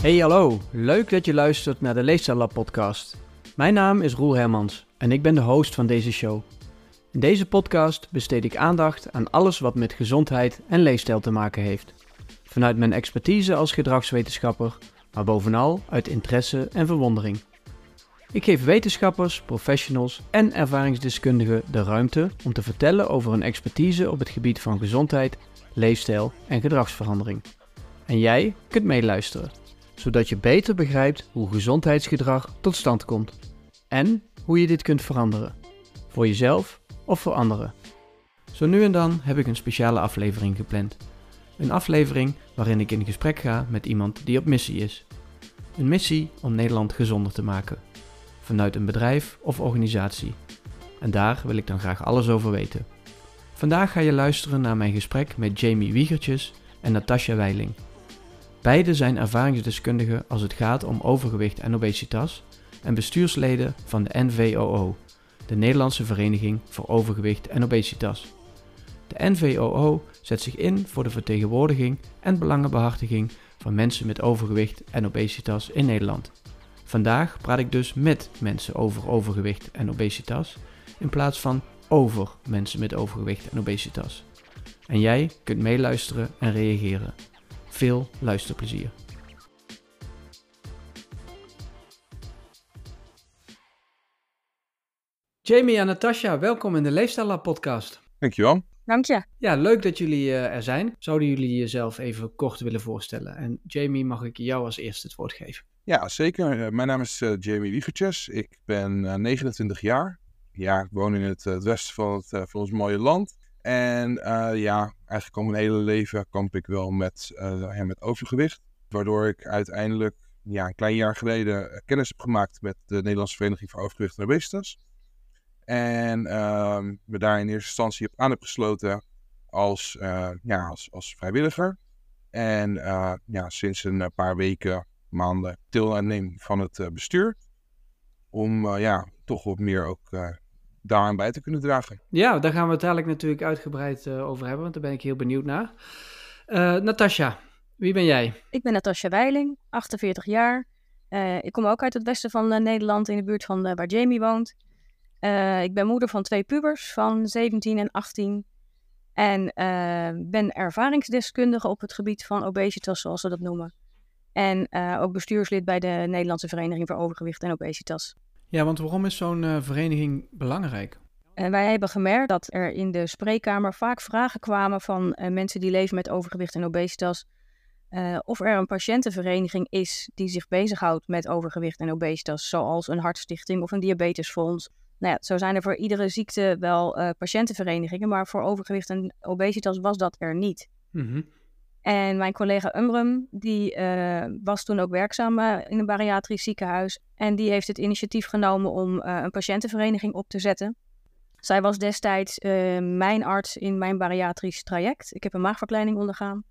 Hey hallo, leuk dat je luistert naar de Leefstijllab podcast. Mijn naam is Roel Hermans en ik ben de host van deze show. In deze podcast besteed ik aandacht aan alles wat met gezondheid en leefstijl te maken heeft. Vanuit mijn expertise als gedragswetenschapper, maar bovenal uit interesse en verwondering. Ik geef wetenschappers, professionals en ervaringsdeskundigen de ruimte om te vertellen over hun expertise op het gebied van gezondheid, leefstijl en gedragsverandering. En jij kunt meeluisteren, zodat je beter begrijpt hoe gezondheidsgedrag tot stand komt en hoe je dit kunt veranderen, voor jezelf of voor anderen. Zo nu en dan heb ik een speciale aflevering gepland. Een aflevering waarin ik in gesprek ga met iemand die op missie is. Een missie om Nederland gezonder te maken vanuit een bedrijf of organisatie. En daar wil ik dan graag alles over weten. Vandaag ga je luisteren naar mijn gesprek met Jamie Wiegertjes en Natasja Weiling. Beide zijn ervaringsdeskundigen als het gaat om overgewicht en obesitas en bestuursleden van de NVOO, de Nederlandse Vereniging voor Overgewicht en Obesitas. De NVOO zet zich in voor de vertegenwoordiging en belangenbehartiging van mensen met overgewicht en obesitas in Nederland. Vandaag praat ik dus met mensen over overgewicht en obesitas, in plaats van over mensen met overgewicht en obesitas. En jij kunt meeluisteren en reageren. Veel luisterplezier. Jamie en Natasja, welkom in de Leefstijl podcast. Dankjewel. Dank je. Ja, leuk dat jullie uh, er zijn. Zouden jullie jezelf even kort willen voorstellen? En Jamie, mag ik jou als eerste het woord geven? Ja, zeker. Uh, mijn naam is uh, Jamie Wiegertjes. Ik ben 29 jaar. Ja, ik woon in het, het westen van, het, van ons mooie land. En ja, eigenlijk al mijn hele leven kamp ik wel met, ja, met overgewicht. Waardoor ik uiteindelijk ja, een klein jaar geleden kennis heb gemaakt met de Nederlandse Vereniging voor Overgewicht en Obesitas. En uh, me daar in eerste instantie op aan heb gesloten als, ja, als, als vrijwilliger. En ja, sinds een paar weken, maanden deel neem van het bestuur. Om ja, toch wat meer ook daaraan bij te kunnen dragen. Ja, daar gaan we het eigenlijk natuurlijk uitgebreid over hebben, want daar ben ik heel benieuwd naar. Natasja, wie ben jij? Ik ben Natasja Weiling, 48 jaar. ik kom ook uit het westen van Nederland, in de buurt van waar Jamie woont. Uh, ik ben moeder van twee pubers van 17 en 18. En uh, ben ervaringsdeskundige op het gebied van obesitas, zoals ze dat noemen. En uh, ook bestuurslid bij de Nederlandse Vereniging voor Overgewicht en Obesitas. Ja, want waarom is zo'n vereniging belangrijk? En wij hebben gemerkt dat er in de spreekkamer vaak vragen kwamen van mensen die leven met overgewicht en obesitas. of er een patiëntenvereniging is die zich bezighoudt met overgewicht en obesitas, zoals een hartstichting of een diabetesfonds nou ja, zo zijn er voor iedere ziekte wel patiëntenverenigingen, maar voor overgewicht en obesitas was dat er niet. Mm-hmm. En mijn collega Umrum, die uh, was toen ook werkzaam uh, in een bariatrisch ziekenhuis. En die heeft het initiatief genomen om een patiëntenvereniging op te zetten. Zij was destijds mijn arts in mijn bariatrisch traject. Ik heb een maagverkleining ondergaan.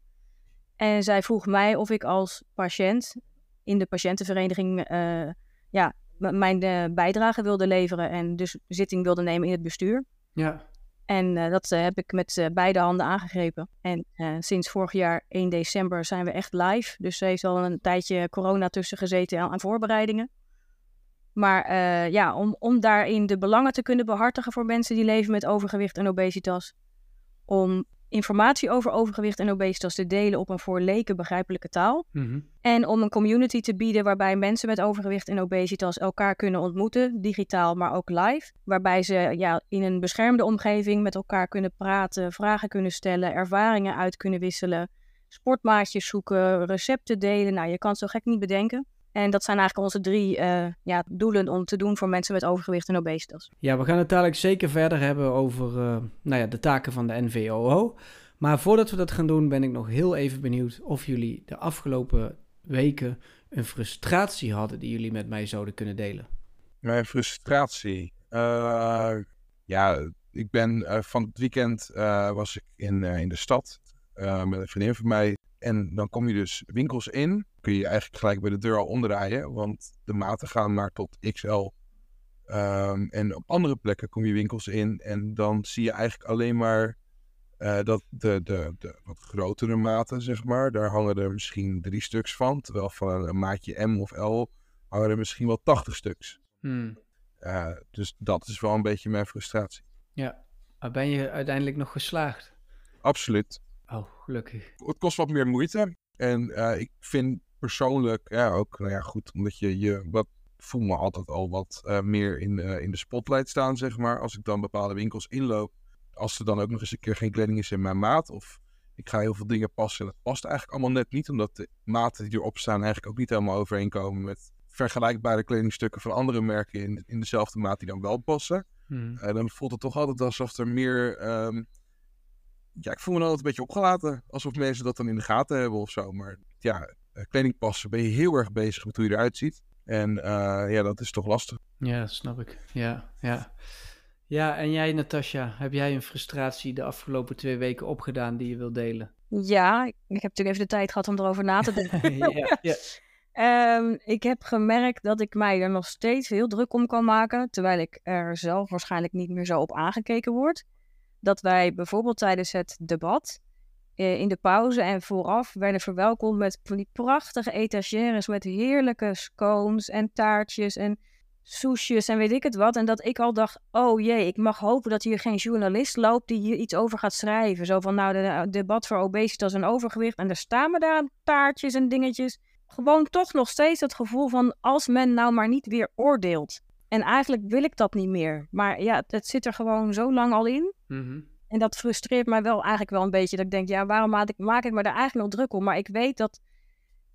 En zij vroeg mij of ik als patiënt in de patiëntenvereniging ja, mijn bijdrage wilde leveren en dus zitting wilde nemen in het bestuur. Ja. En uh, dat uh, heb ik met beide handen aangegrepen. En sinds vorig jaar 1 december zijn we echt live. Dus er heeft al een tijdje corona tussen gezeten aan voorbereidingen. Maar ja, om, om daarin de belangen te kunnen behartigen voor mensen die leven met overgewicht en obesitas. Om informatie over overgewicht en obesitas te delen op een voor leken begrijpelijke taal. Mhm. En om een community te bieden waarbij mensen met overgewicht en obesitas elkaar kunnen ontmoeten, digitaal, maar ook live. Waarbij ze ja, in een beschermde omgeving met elkaar kunnen praten, vragen kunnen stellen, ervaringen uit kunnen wisselen, sportmaatjes zoeken, recepten delen. Nou, je kan het zo gek niet bedenken. En dat zijn eigenlijk onze drie uh, ja, doelen om te doen voor mensen met overgewicht en obesitas. Ja, we gaan het dadelijk zeker verder hebben over uh, nou ja, de taken van de NVOO. Maar voordat we dat gaan doen, ben ik nog heel even benieuwd of jullie de afgelopen weken een frustratie hadden die jullie met mij zouden kunnen delen. Mijn frustratie. Uh, ja, ik ben van het weekend was ik in, in de stad met een vriendin van mij. En dan kom je dus winkels in. Kun je eigenlijk gelijk bij de deur al omdraaien. Want de maten gaan maar tot XL. Um, en op andere plekken kom je winkels in. En dan zie je eigenlijk alleen maar Uh, dat de, de, de wat grotere maten, zeg maar, daar hangen er misschien drie stuks van. Terwijl van een, maatje M of L hangen er misschien wel 80 stuks. Hmm. Uh, dus dat is wel een beetje mijn frustratie. Ja, maar ben je uiteindelijk nog geslaagd? Absoluut. Oh, gelukkig. Het kost wat meer moeite. En uh, ik vind persoonlijk, ja, ook, nou ja, goed, omdat je je wat voel me altijd al wat uh, meer in, uh, in de spotlight staan, zeg maar. Als ik dan bepaalde winkels inloop. Als er dan ook nog eens een keer geen kleding is in mijn maat. Of ik ga heel veel dingen passen en het past eigenlijk allemaal net niet. Omdat de maten die erop staan eigenlijk ook niet helemaal overeenkomen met vergelijkbare kledingstukken van andere merken in, in dezelfde maat die dan wel passen. Hmm. Uh, dan voelt het toch altijd alsof er meer... Um, ja, ik voel me dan altijd een beetje opgelaten. Alsof mensen dat dan in de gaten hebben of zo. Maar ja, kleding passen ben je heel erg bezig met hoe je eruit ziet. En uh, ja, dat is toch lastig. Ja, dat snap ik. Ja, ja. Ja, en jij, Natasja, heb jij een frustratie de afgelopen twee weken opgedaan die je wil delen? Ja, ik heb natuurlijk even de tijd gehad om erover na te denken. ja, ja. Um, ik heb gemerkt dat ik mij er nog steeds heel druk om kan maken, terwijl ik er zelf waarschijnlijk niet meer zo op aangekeken word. Dat wij bijvoorbeeld tijdens het debat in de pauze en vooraf werden verwelkomd met van die prachtige etagères met heerlijke scones en taartjes en soesjes en weet ik het wat. En dat ik al dacht, oh jee, ik mag hopen dat hier geen journalist loopt die hier iets over gaat schrijven. Zo van, nou, de, debat voor obesitas en overgewicht. En er staan me daar taartjes en dingetjes. Gewoon toch nog steeds het gevoel van, als men nou maar niet weer oordeelt. En eigenlijk wil ik dat niet meer. Maar ja, het zit er gewoon zo lang al in. -hmm. En dat frustreert mij wel eigenlijk wel een beetje. Dat ik denk, ja, waarom maak ik, maak ik me daar eigenlijk nog druk om? Maar ik weet dat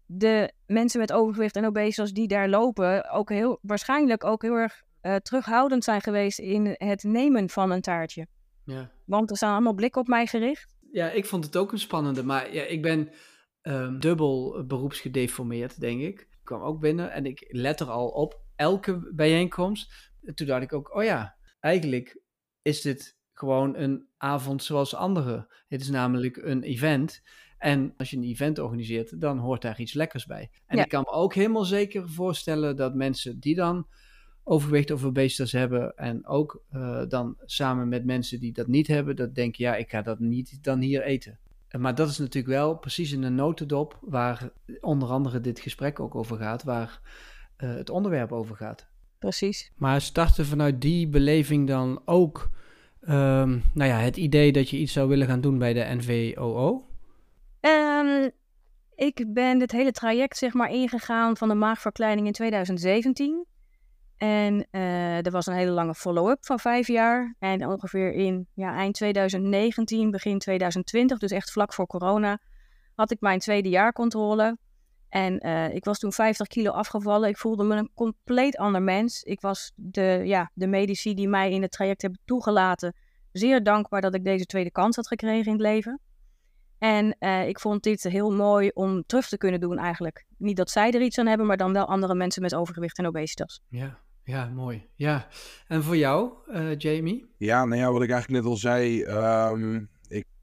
de mensen met overgewicht en obesitas die daar lopen... ook heel, waarschijnlijk ook heel erg uh, terughoudend zijn geweest in het nemen van een taartje. Ja. Want er staan allemaal blikken op mij gericht. Ja, ik vond het ook een spannende. Maar ja, ik ben um, dubbel beroepsgedeformeerd, denk ik. Ik kwam ook binnen en ik let er al op elke bijeenkomst. Toen dacht ik ook, oh ja, eigenlijk is dit gewoon een avond zoals andere. Het is namelijk een event. En als je een event organiseert, dan hoort daar iets lekkers bij. En Ja. ik kan me ook helemaal zeker voorstellen dat mensen die dan overgewicht of obesitas hebben en ook eh, dan samen met mensen die dat niet hebben, dat denken, ja, ik ga dat niet dan hier eten. Maar dat is natuurlijk wel precies in een notendop waar onder andere dit gesprek ook over gaat, waar uh, het onderwerp over gaat. Precies. Maar starten vanuit die beleving dan ook um, nou ja, het idee dat je iets zou willen gaan doen bij de NVOO? Um, ik ben dit hele traject zeg maar ingegaan van de maagverkleining in 2017. En uh, er was een hele lange follow-up van vijf jaar. En ongeveer in ja, eind 2019, begin 2020, dus echt vlak voor corona, had ik mijn tweede jaarcontrole. En uh, ik was toen 50 kilo afgevallen. Ik voelde me een compleet ander mens. Ik was de, ja, de medici die mij in het traject hebben toegelaten. Zeer dankbaar dat ik deze tweede kans had gekregen in het leven. En uh, ik vond dit heel mooi om terug te kunnen doen eigenlijk. Niet dat zij er iets aan hebben, maar dan wel andere mensen met overgewicht en obesitas. Ja, ja mooi. Ja. En voor jou, uh, Jamie? Ja, nou ja, wat ik eigenlijk net al zei. Um, ik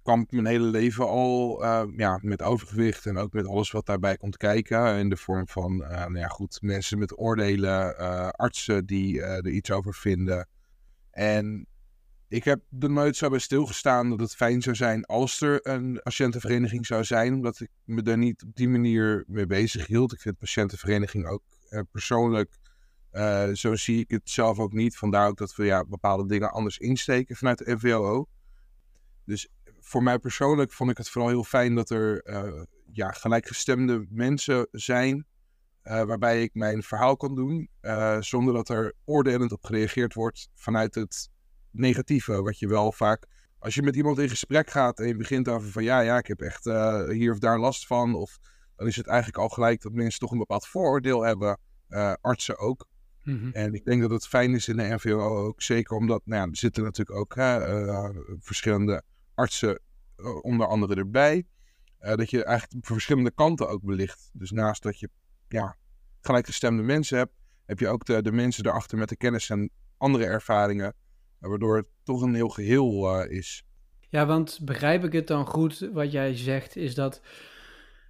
kamp mijn hele leven al uh, ja, met overgewicht en ook met alles wat daarbij komt kijken. In de vorm van, nou ja, goed, mensen met oordelen, artsen die er iets over vinden. En ik heb er nooit zo bij stilgestaan dat het fijn zou zijn als er een patiëntenvereniging zou zijn. Omdat ik me daar niet op die manier mee bezig hield. Ik vind patiëntenvereniging ook persoonlijk, zo zie ik het zelf ook niet. Vandaar ook dat we ja, bepaalde dingen anders insteken vanuit de NVOO. Dus voor mij persoonlijk vond ik het vooral heel fijn dat er uh, ja, gelijkgestemde mensen zijn. waarbij ik mijn verhaal kan doen. zonder dat er oordelend op gereageerd wordt vanuit het negatieve, wat je wel vaak... Als je met iemand in gesprek gaat en je begint over van... Ja, ja, ik heb echt hier of daar last van. Of dan is het eigenlijk al gelijk dat mensen toch een bepaald vooroordeel hebben. Artsen ook. Mm -hmm. En ik denk dat het fijn is in de NVO ook. Zeker omdat, nou ja, er zitten natuurlijk ook uh, verschillende artsen onder andere erbij. dat je eigenlijk verschillende kanten ook belicht. Dus naast dat je ja, gelijkgestemde mensen hebt... heb je ook de, de mensen erachter met de kennis en andere ervaringen waardoor het toch een heel geheel is. Ja, want begrijp ik het dan goed wat jij zegt, is dat,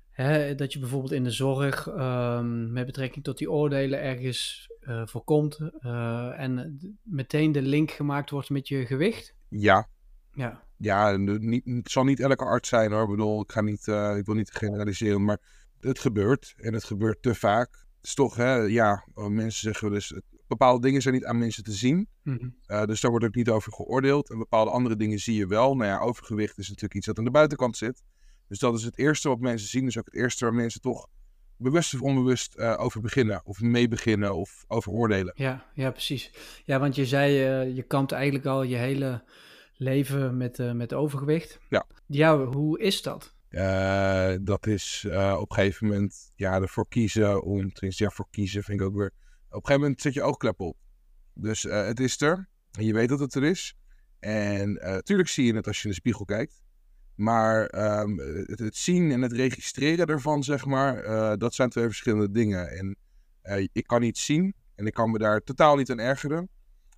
hè, dat je bijvoorbeeld in de zorg um, met betrekking tot die oordelen ergens uh, voorkomt uh, en meteen de link gemaakt wordt met je gewicht? Ja, Ja. Ja, niet, het zal niet elke arts zijn hoor. Ik bedoel, ik, ga niet, uh, ik wil niet generaliseren, maar het gebeurt. En het gebeurt te vaak. Het is toch, hè, ja, mensen zeggen wel eens, bepaalde dingen zijn niet aan mensen te zien. Mm dus daar wordt ook niet over geoordeeld. En bepaalde andere dingen zie je wel. Nou ja, overgewicht is natuurlijk iets dat aan de buitenkant zit. Dus dat is het eerste wat mensen zien. Dus ook het eerste waar mensen toch bewust of onbewust uh, over beginnen. Of mee beginnen of over oordelen. Ja, ja, precies. Ja, want je zei, uh, je kampt eigenlijk al je hele leven met, uh, met overgewicht. Ja. Ja, hoe is dat? dat is op een gegeven moment ja, ervoor kiezen om, tenminste ja, voor kiezen vind ik ook weer op een gegeven moment zet je oogklep op. Dus uh, het is er. En je weet dat het er is. En natuurlijk zie je het als je in de spiegel kijkt. Maar um, het, het, zien en het registreren ervan, zeg maar, dat zijn twee verschillende dingen. En ik kan niet zien en ik kan me daar totaal niet aan ergeren.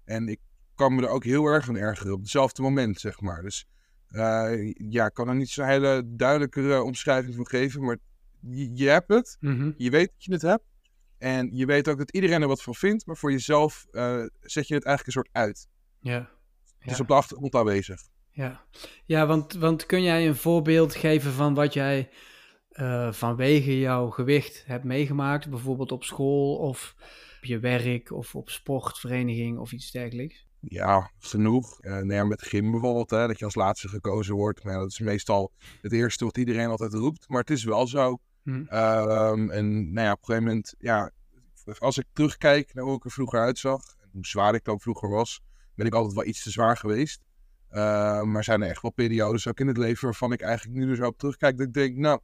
En ik kan me er ook heel erg aan ergeren op hetzelfde moment, zeg maar. Dus ja, ik kan er niet zo'n hele duidelijkere omschrijving van geven. Maar je, je hebt het. Mm -hmm. Je weet dat je het hebt. En je weet ook dat iedereen er wat van vindt, maar voor jezelf uh, zet je het eigenlijk een soort uit. Ja. Het is op de achtergrond aanwezig. Ja, ja want, want kun jij een voorbeeld geven van wat jij uh, vanwege jouw gewicht hebt meegemaakt, bijvoorbeeld op school of op je werk of op sportvereniging of iets dergelijks? Ja, genoeg. Uh, nou ja, met gym bijvoorbeeld, hè, dat je als laatste gekozen wordt. Maar ja, dat is meestal het eerste wat iedereen altijd roept. Maar het is wel zo Hm. Um, en nou ja, op een gegeven moment, ja, als ik terugkijk naar hoe ik er vroeger uitzag, en hoe zwaar ik dan vroeger was, ben ik altijd wel iets te zwaar geweest. Uh, maar zijn er echt wel periodes ook in het leven waarvan ik eigenlijk nu er zo op terugkijk, dat ik denk, nou,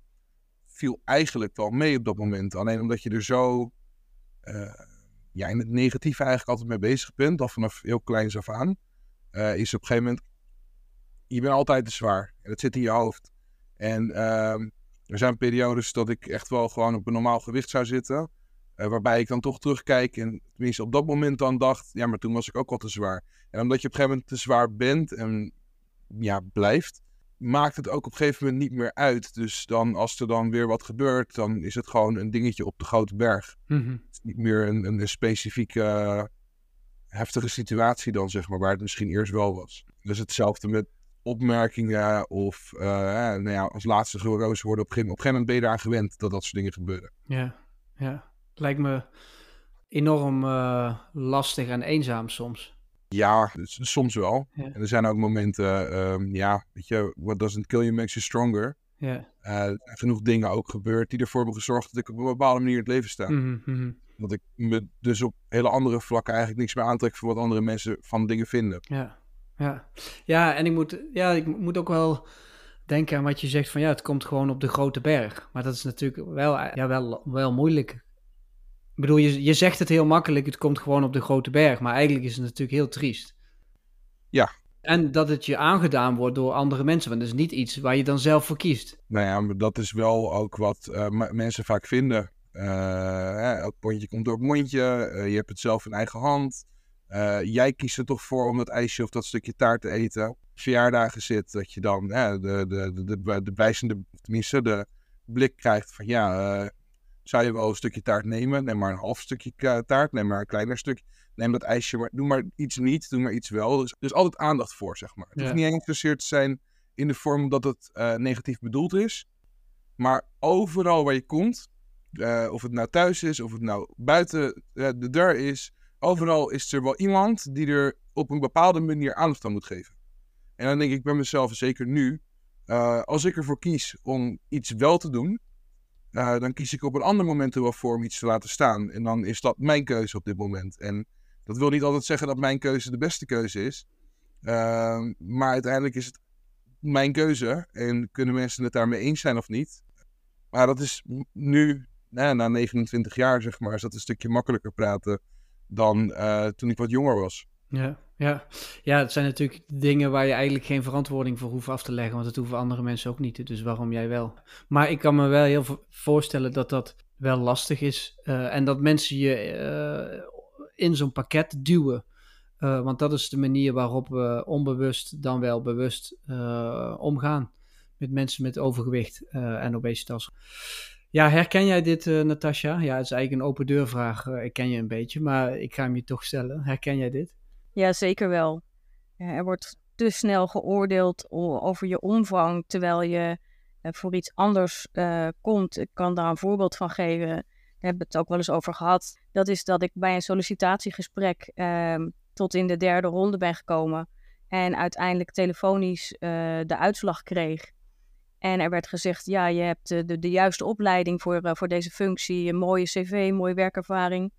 viel eigenlijk wel mee op dat moment. Alleen omdat je er zo uh, ja, in het negatieve eigenlijk altijd mee bezig bent, al vanaf heel kleins af aan, uh, is op een gegeven moment, je bent altijd te zwaar. En dat zit in je hoofd. En ehm, er zijn periodes dat ik echt wel gewoon op een normaal gewicht zou zitten. Uh, waarbij ik dan toch terugkijk en tenminste op dat moment dan dacht, ja, maar toen was ik ook al te zwaar. En omdat je op een gegeven moment te zwaar bent en ja, blijft, maakt het ook op een gegeven moment niet meer uit. Dus dan als er dan weer wat gebeurt, dan is het gewoon een dingetje op de grote berg. Mm -hmm. Het is niet meer een, een, specifieke uh, heftige situatie dan, zeg maar, waar het misschien eerst wel was. Dus hetzelfde met opmerkingen of uh, nou ja, als laatste gerozen worden. Op een, op een gegeven moment ben je eraan gewend dat dat soort dingen gebeuren. Ja, ja. Lijkt me enorm uh, lastig en eenzaam soms. Ja, soms wel. Ja. En er zijn ook momenten, um, ja, weet je, what doesn't kill you makes you stronger. Ja. Uh, er zijn genoeg dingen ook gebeurd die ervoor hebben gezorgd dat ik op een bepaalde manier in het leven sta. Mm -hmm. Dat ik me dus op hele andere vlakken eigenlijk niks meer aantrek voor wat andere mensen van dingen vinden. Ja. Ja. ja, en ik moet, ja, ik moet ook wel denken aan wat je zegt van ja, het komt gewoon op de grote berg. Maar dat is natuurlijk wel, ja, wel, wel moeilijk. Ik bedoel, je, je zegt het heel makkelijk, het komt gewoon op de grote berg. Maar eigenlijk is het natuurlijk heel triest. Ja. En dat het je aangedaan wordt door andere mensen, want dat is niet iets waar je dan zelf voor kiest. Nou ja, maar dat is wel ook wat uh, mensen vaak vinden. Uh, elk pondje komt door het mondje, uh, je hebt het zelf in eigen hand. Jij kiest er toch voor om dat ijsje of dat stukje taart te eten. Verjaardagen zit, dat je dan de, de, de, de, de wijzende, tenminste de blik krijgt van ja, zou je wel een stukje taart nemen? Neem maar een half stukje taart, neem maar een kleiner stuk. Neem dat ijsje, maar doe maar iets niet, doe maar iets wel. Dus, dus altijd aandacht voor, zeg maar. Het ja. hoeft niet geïnteresseerd te zijn in de vorm dat het uh, negatief bedoeld is. Maar overal waar je komt, of het nou thuis is, of het nou buiten de deur is overal is er wel iemand die er op een bepaalde manier aandacht aan moet geven. En dan denk ik bij mezelf, zeker nu, als ik ervoor kies om iets wel te doen, uh, dan kies ik op een ander moment er wel voor om iets te laten staan. En dan is dat mijn keuze op dit moment. En dat wil niet altijd zeggen dat mijn keuze de beste keuze is. Uh, maar uiteindelijk is het mijn keuze. En kunnen mensen het daarmee eens zijn of niet. Maar dat is nu, nou, na 29 jaar zeg maar, is dat een stukje makkelijker praten dan uh, toen ik wat jonger was. Ja, ja. ja, het zijn natuurlijk dingen waar je eigenlijk geen verantwoording voor hoeft af te leggen, want dat hoeven andere mensen ook niet. Dus waarom jij wel? Maar ik kan me wel heel voorstellen dat dat wel lastig is uh, en dat mensen je uh, in zo'n pakket duwen. want dat is de manier waarop we onbewust dan wel bewust omgaan met mensen met overgewicht en obesitas. Ja, herken jij dit, uh, Natasja? Ja, het is eigenlijk een open deurvraag. Uh, ik ken je een beetje, maar ik ga hem je toch stellen. Herken jij dit? Ja, zeker wel. Ja, er wordt te snel geoordeeld over je omvang, terwijl je voor iets anders komt. Ik kan daar een voorbeeld van geven. Daar hebben we het ook wel eens over gehad. Dat is dat ik bij een sollicitatiegesprek ehm, tot in de derde ronde ben gekomen. En uiteindelijk telefonisch de uitslag kreeg. En er werd gezegd, ja, je hebt de, de, de juiste opleiding voor, voor deze functie, een mooie cv, mooie werkervaring.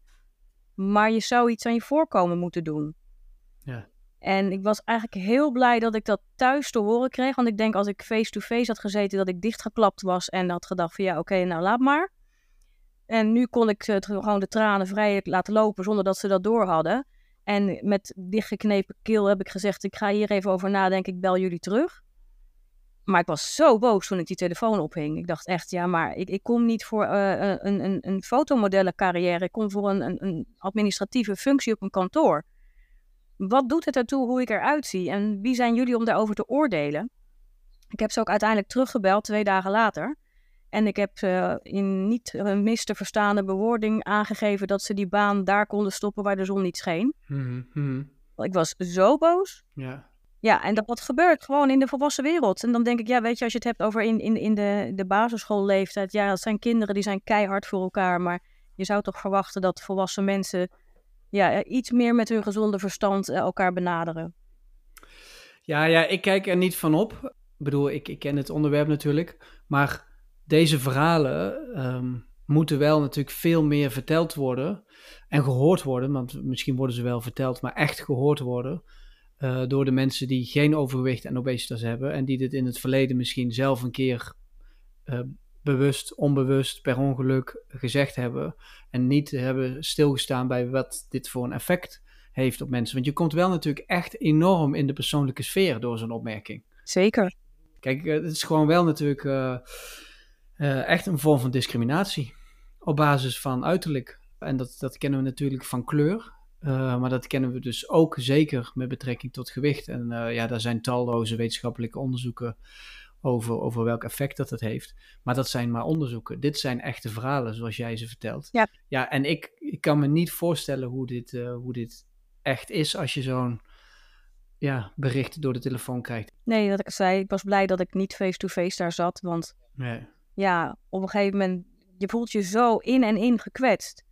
Maar je zou iets aan je voorkomen moeten doen. En ik was eigenlijk heel blij dat ik dat thuis te horen kreeg. Want ik denk als ik face-to-face had gezeten, dat ik dichtgeklapt was en had gedacht van ja, oké, nou laat maar. En nu kon ik het gewoon de tranen vrij laten lopen zonder dat ze dat door hadden. En met dichtgeknepen keel heb ik gezegd, ik ga hier even over nadenken, ik bel jullie terug. Maar ik was zo boos toen ik die telefoon ophing. Ik dacht echt, ja, maar ik, ik kom niet voor uh, een, een, een fotomodellencarrière. Ik kom voor een, een, een, administratieve functie op een kantoor. Wat doet het ertoe hoe ik eruit zie? En wie zijn jullie om daarover te oordelen? Ik heb ze ook uiteindelijk teruggebeld twee dagen later. En ik heb uh, in niet een mis te verstaande bewoording aangegeven dat ze die baan daar konden stoppen waar de zon niet scheen. Mm -hmm. Ik was zo boos. Ja. Ja, en dat wat gebeurt gewoon in de volwassen wereld. En dan denk ik, ja, weet je, als je het hebt over in, in, in de, de basisschoolleeftijd. Ja, dat zijn kinderen die zijn keihard voor elkaar. Maar je zou toch verwachten dat volwassen mensen ja, iets meer met hun gezonde verstand eh, elkaar benaderen. Ja, ja, ik kijk er niet van op. Ik bedoel, ik, ik ken het onderwerp natuurlijk. Maar deze verhalen ehm, moeten wel natuurlijk veel meer verteld worden. En gehoord worden. Want misschien worden ze wel verteld, maar echt gehoord worden. Uh, door de mensen die geen overgewicht en obesitas hebben en die dit in het verleden misschien zelf een keer uh, bewust, onbewust, per ongeluk gezegd hebben en niet hebben stilgestaan bij wat dit voor een effect heeft op mensen. Want je komt wel natuurlijk echt enorm in de persoonlijke sfeer door zo'n opmerking. Zeker. Kijk, het is gewoon wel natuurlijk uh, echt een vorm van discriminatie op basis van uiterlijk. En dat, dat kennen we natuurlijk van kleur. Uh, maar dat kennen we dus ook zeker met betrekking tot gewicht. En ja, daar zijn talloze wetenschappelijke onderzoeken over, over welk effect dat het heeft. Maar dat zijn maar onderzoeken. Dit zijn echte verhalen, zoals jij ze vertelt. Ja. Ja, en ik, ik kan me niet voorstellen hoe dit, uh, hoe dit echt is als je zo'n ja, bericht door de telefoon krijgt. Nee, wat ik zei, ik was blij dat ik niet face-to-face -face daar zat. Want nee. ja, op een gegeven moment, je voelt je zo in en in gekwetst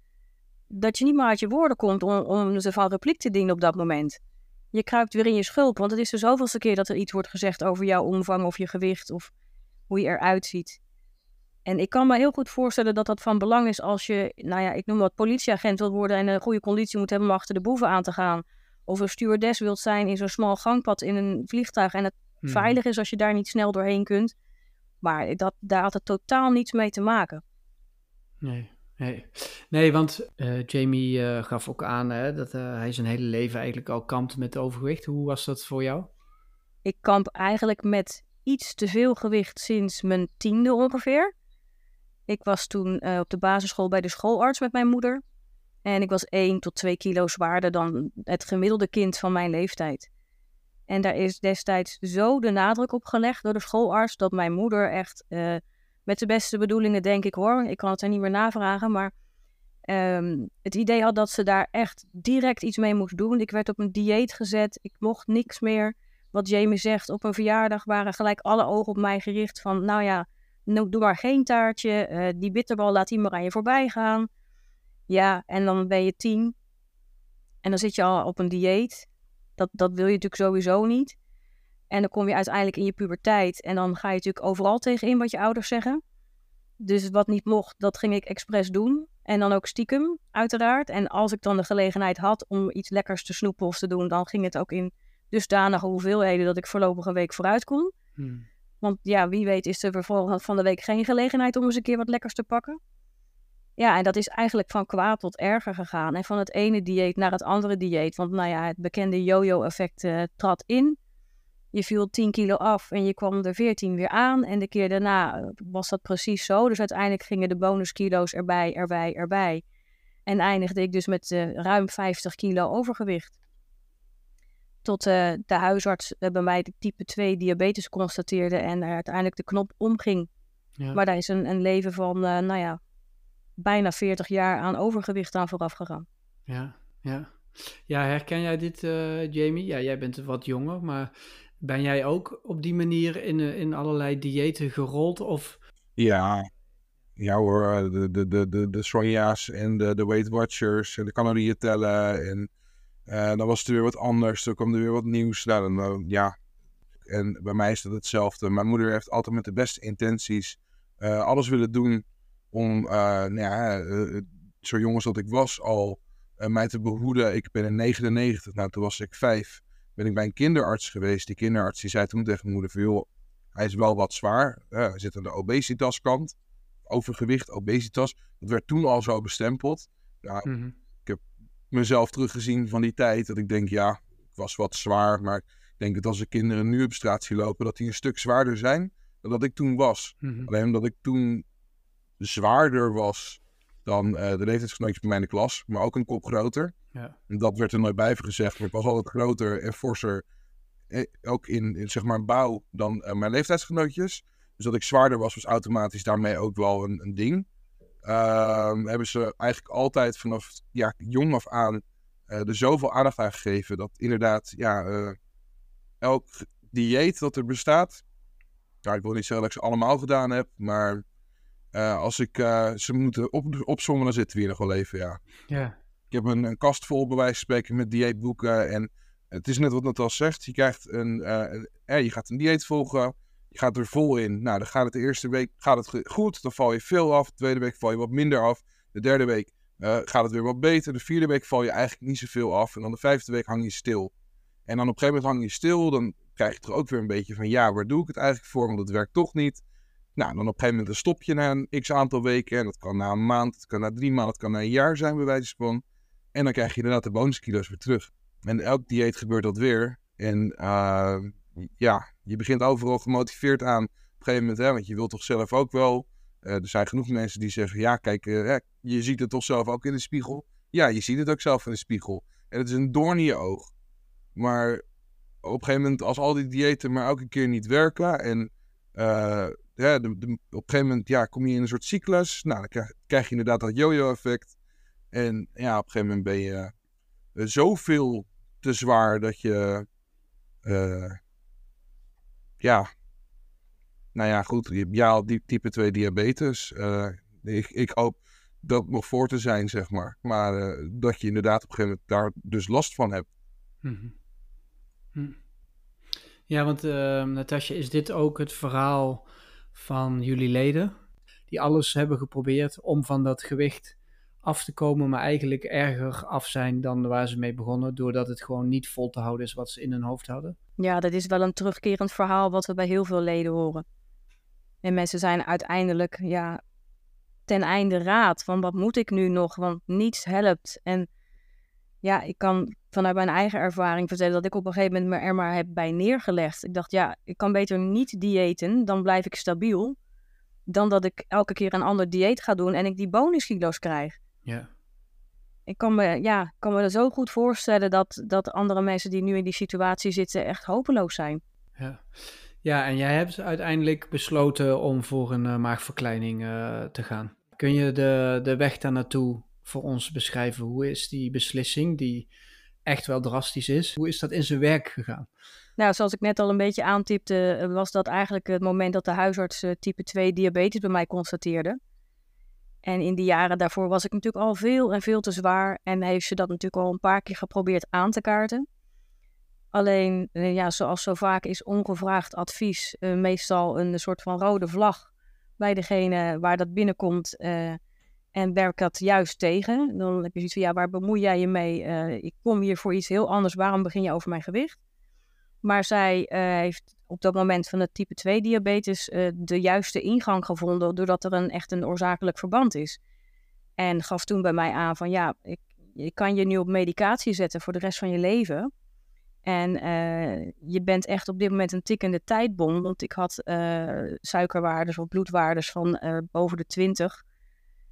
dat je niet meer uit je woorden komt om, om ze van repliek te dienen op dat moment. Je kruipt weer in je schulp, want het is de zoveelste keer dat er iets wordt gezegd over jouw omvang of je gewicht of hoe je eruit ziet. En ik kan me heel goed voorstellen dat dat van belang is als je, nou ja, ik noem wat politieagent wilt worden en een goede conditie moet hebben om achter de boeven aan te gaan. Of een stewardess wilt zijn in zo'n smal gangpad in een vliegtuig en het hmm. veilig is als je daar niet snel doorheen kunt. Maar dat, daar had het totaal niets mee te maken. Nee. Nee, nee want uh, Jamie uh, gaf ook aan hè, dat uh, hij zijn hele leven eigenlijk al kampt met overgewicht. Hoe was dat voor jou? Ik kamp eigenlijk met iets te veel gewicht sinds mijn tiende ongeveer. Ik was toen op de basisschool bij de schoolarts met mijn moeder. En ik was 1 tot 2 kilo zwaarder dan het gemiddelde kind van mijn leeftijd. En daar is destijds zo de nadruk op gelegd door de schoolarts dat mijn moeder echt met de beste bedoelingen, denk ik hoor. Ik kan het er niet meer navragen, maar um, het idee had dat ze daar echt direct iets mee moest doen. Ik werd op een dieet gezet, ik mocht niks meer. Wat Jamie zegt, op een verjaardag waren gelijk alle ogen op mij gericht van, nou ja, doe maar geen taartje, uh, die bitterbal laat die maar aan je voorbij gaan. Ja, en dan ben je tien en dan zit je al op een dieet. Dat, dat wil je natuurlijk sowieso niet. En dan kom je uiteindelijk in je puberteit en dan ga je natuurlijk overal tegenin wat je ouders zeggen. Dus wat niet mocht, dat ging ik expres doen. En dan ook stiekem, uiteraard. En als ik dan de gelegenheid had om iets lekkers te snoepen of te doen, dan ging het ook in dusdanige hoeveelheden dat ik voorlopig een week vooruit kon. Hmm. Want ja, wie weet is er vervolgens van de week geen gelegenheid om eens een keer wat lekkers te pakken. Ja, en dat is eigenlijk van kwaad tot erger gegaan. En van het ene dieet naar het andere dieet. Want nou ja, het bekende yo-yo-effect uh, trad in. Je viel 10 kilo af en je kwam er 14 weer aan. En de keer daarna eh, was dat precies zo. Dus uiteindelijk gingen de bonuskilo's erbij, erbij, erbij. En eindigde ik dus met uh, ruim 50 kilo overgewicht. Tot uh, de huisarts bij mij de type 2 diabetes constateerde en er uiteindelijk de knop omging. Ja. Maar daar is een, een leven van, nou ja, bijna 40 jaar aan overgewicht aan vooraf gegaan. Ja, ja. Ja, herken jij dit, Jamie? Ja, jij bent wat jonger, maar Ben jij ook op die manier in, in allerlei diëten gerold? Of... Ja, ja hoor, de, de, de, de, de Sonja's en de, de Weight Watchers en de calorieën tellen. En uh, dan was het weer wat anders, dan kwam er weer wat nieuws. Nou, dan, ja, en bij mij is dat hetzelfde. Mijn moeder heeft altijd met de beste intenties alles willen doen om, nou ja, zo jong als dat ik was, al mij te behoeden. Ik ben in 99, nou toen was ik vijf, ben ik bij een kinderarts geweest. Die kinderarts die zei toen tegen mijn moeder van, joh, hij is wel wat zwaar. hij zit aan de obesitaskant overgewicht, obesitas. Dat werd toen al zo bestempeld. Ja, mhm. Ik heb mezelf teruggezien van die tijd. Dat ik denk, ja, ik was wat zwaar. Maar ik denk dat als de kinderen nu op straat zien lopen, dat die een stuk zwaarder zijn dan dat ik toen was. Mhm. Alleen omdat ik toen zwaarder was dan uh, de leeftijdsgenootjes bij mij in de klas, maar ook een kop groter. Ja. En dat werd er nooit bij gezegd, maar ik was altijd groter en forser, eh, ook in, in, zeg maar bouw, dan uh, mijn leeftijdsgenootjes. Dus dat ik zwaarder was, was automatisch daarmee ook wel een, een ding. Uh, hebben ze eigenlijk altijd vanaf ja, jong af aan uh, er zoveel aandacht aan gegeven dat inderdaad, ja, elk dieet dat er bestaat, nou, ik wil niet zeggen dat ik ze allemaal gedaan heb, maar uh, als ik ze moeten op, opzommen, dan zitten we hier nog wel even, ja. Yeah. Ik heb een, een, kast vol bij wijze van spreken met dieetboeken en het is net wat al zegt, je krijgt een, een je gaat een dieet volgen, je gaat er vol in. Nou, dan gaat het de eerste week gaat het goed. Dan val je veel af. De tweede week val je wat minder af. De derde week gaat het weer wat beter. De vierde week val je eigenlijk niet zoveel af. En dan de vijfde week hang je stil. En dan op een gegeven moment hang je stil. Dan krijg je er ook weer een beetje van: ja, waar doe ik het eigenlijk voor? Want het werkt toch niet. Nou, dan op een gegeven moment stop je na een x aantal weken. En dat kan na een maand, het kan na drie maanden, het kan na een jaar zijn, bij wijze van. En dan krijg je inderdaad de bonuskilo's weer terug. En elk dieet gebeurt dat weer. En uh, ja, je begint overal gemotiveerd aan. Op een gegeven moment, hè, want je wilt toch zelf ook wel. Uh, er zijn genoeg mensen die zeggen: Ja, kijk, uh, je ziet het toch zelf ook in de spiegel. Ja, je ziet het ook zelf in de spiegel. En het is een doorn in je oog. Maar op een gegeven moment, als al die diëten maar elke keer niet werken. En ja, de, de, op een gegeven moment ja, kom je in een soort cyclus. Nou, dan krijg, je inderdaad dat yo-yo-effect. En ja, op een gegeven moment ben je zoveel te zwaar dat je ja, nou ja, goed. Ja, type 2 diabetes. Ik, ik hoop dat nog voor te zijn, zeg maar. Maar dat je inderdaad op een gegeven moment daar dus last van hebt. Mm -hmm. Ja, want uh, Natasja, is dit ook het verhaal van jullie leden? Die alles hebben geprobeerd om van dat gewicht af te komen, maar eigenlijk erger af zijn dan waar ze mee begonnen, doordat het gewoon niet vol te houden is wat ze in hun hoofd hadden? Ja, dat is wel een terugkerend verhaal wat we bij heel veel leden horen. En mensen zijn uiteindelijk ja, ten einde raad van wat moet ik nu nog, want niets helpt. En ja, ik kan vanuit mijn eigen ervaring vertellen dat ik op een gegeven moment me er maar heb bij neergelegd. Ik dacht, ja, ik kan beter niet diëten, dan blijf ik stabiel, dan dat ik elke keer een ander dieet ga doen en ik die bonuskilo's krijg. Ja ik kan me, ja, kan me er zo goed voorstellen dat, dat andere mensen die nu in die situatie zitten echt hopeloos zijn. Ja, ja en jij hebt uiteindelijk besloten om voor een uh, maagverkleining uh, te gaan. Kun je de, de weg daar naartoe voor ons beschrijven? Hoe is die beslissing, die echt wel drastisch is, hoe is dat in zijn werk gegaan? Nou, zoals ik net al een beetje aantipte, eh, was dat eigenlijk het moment dat de huisarts type 2 diabetes bij mij constateerde. En in die jaren daarvoor was ik natuurlijk al veel en veel te zwaar. En heeft ze dat natuurlijk al een paar keer geprobeerd aan te kaarten. Alleen, eh, ja, zoals zo vaak is ongevraagd advies meestal een soort van rode vlag bij degene waar dat binnenkomt. En werkt dat juist tegen. Dan heb je zoiets van, ja, waar bemoei jij je mee? ik kom hier voor iets heel anders. Waarom begin je over mijn gewicht? Maar zij heeft op dat moment van het type 2 diabetes uh, de juiste ingang gevonden, doordat er een, echt een oorzakelijk verband is. En gaf toen bij mij aan van ja, ik, ik kan je nu op medicatie zetten voor de rest van je leven. En je bent echt op dit moment een tikkende tijdbom, want ik had suikerwaardes of bloedwaardes van boven de 20.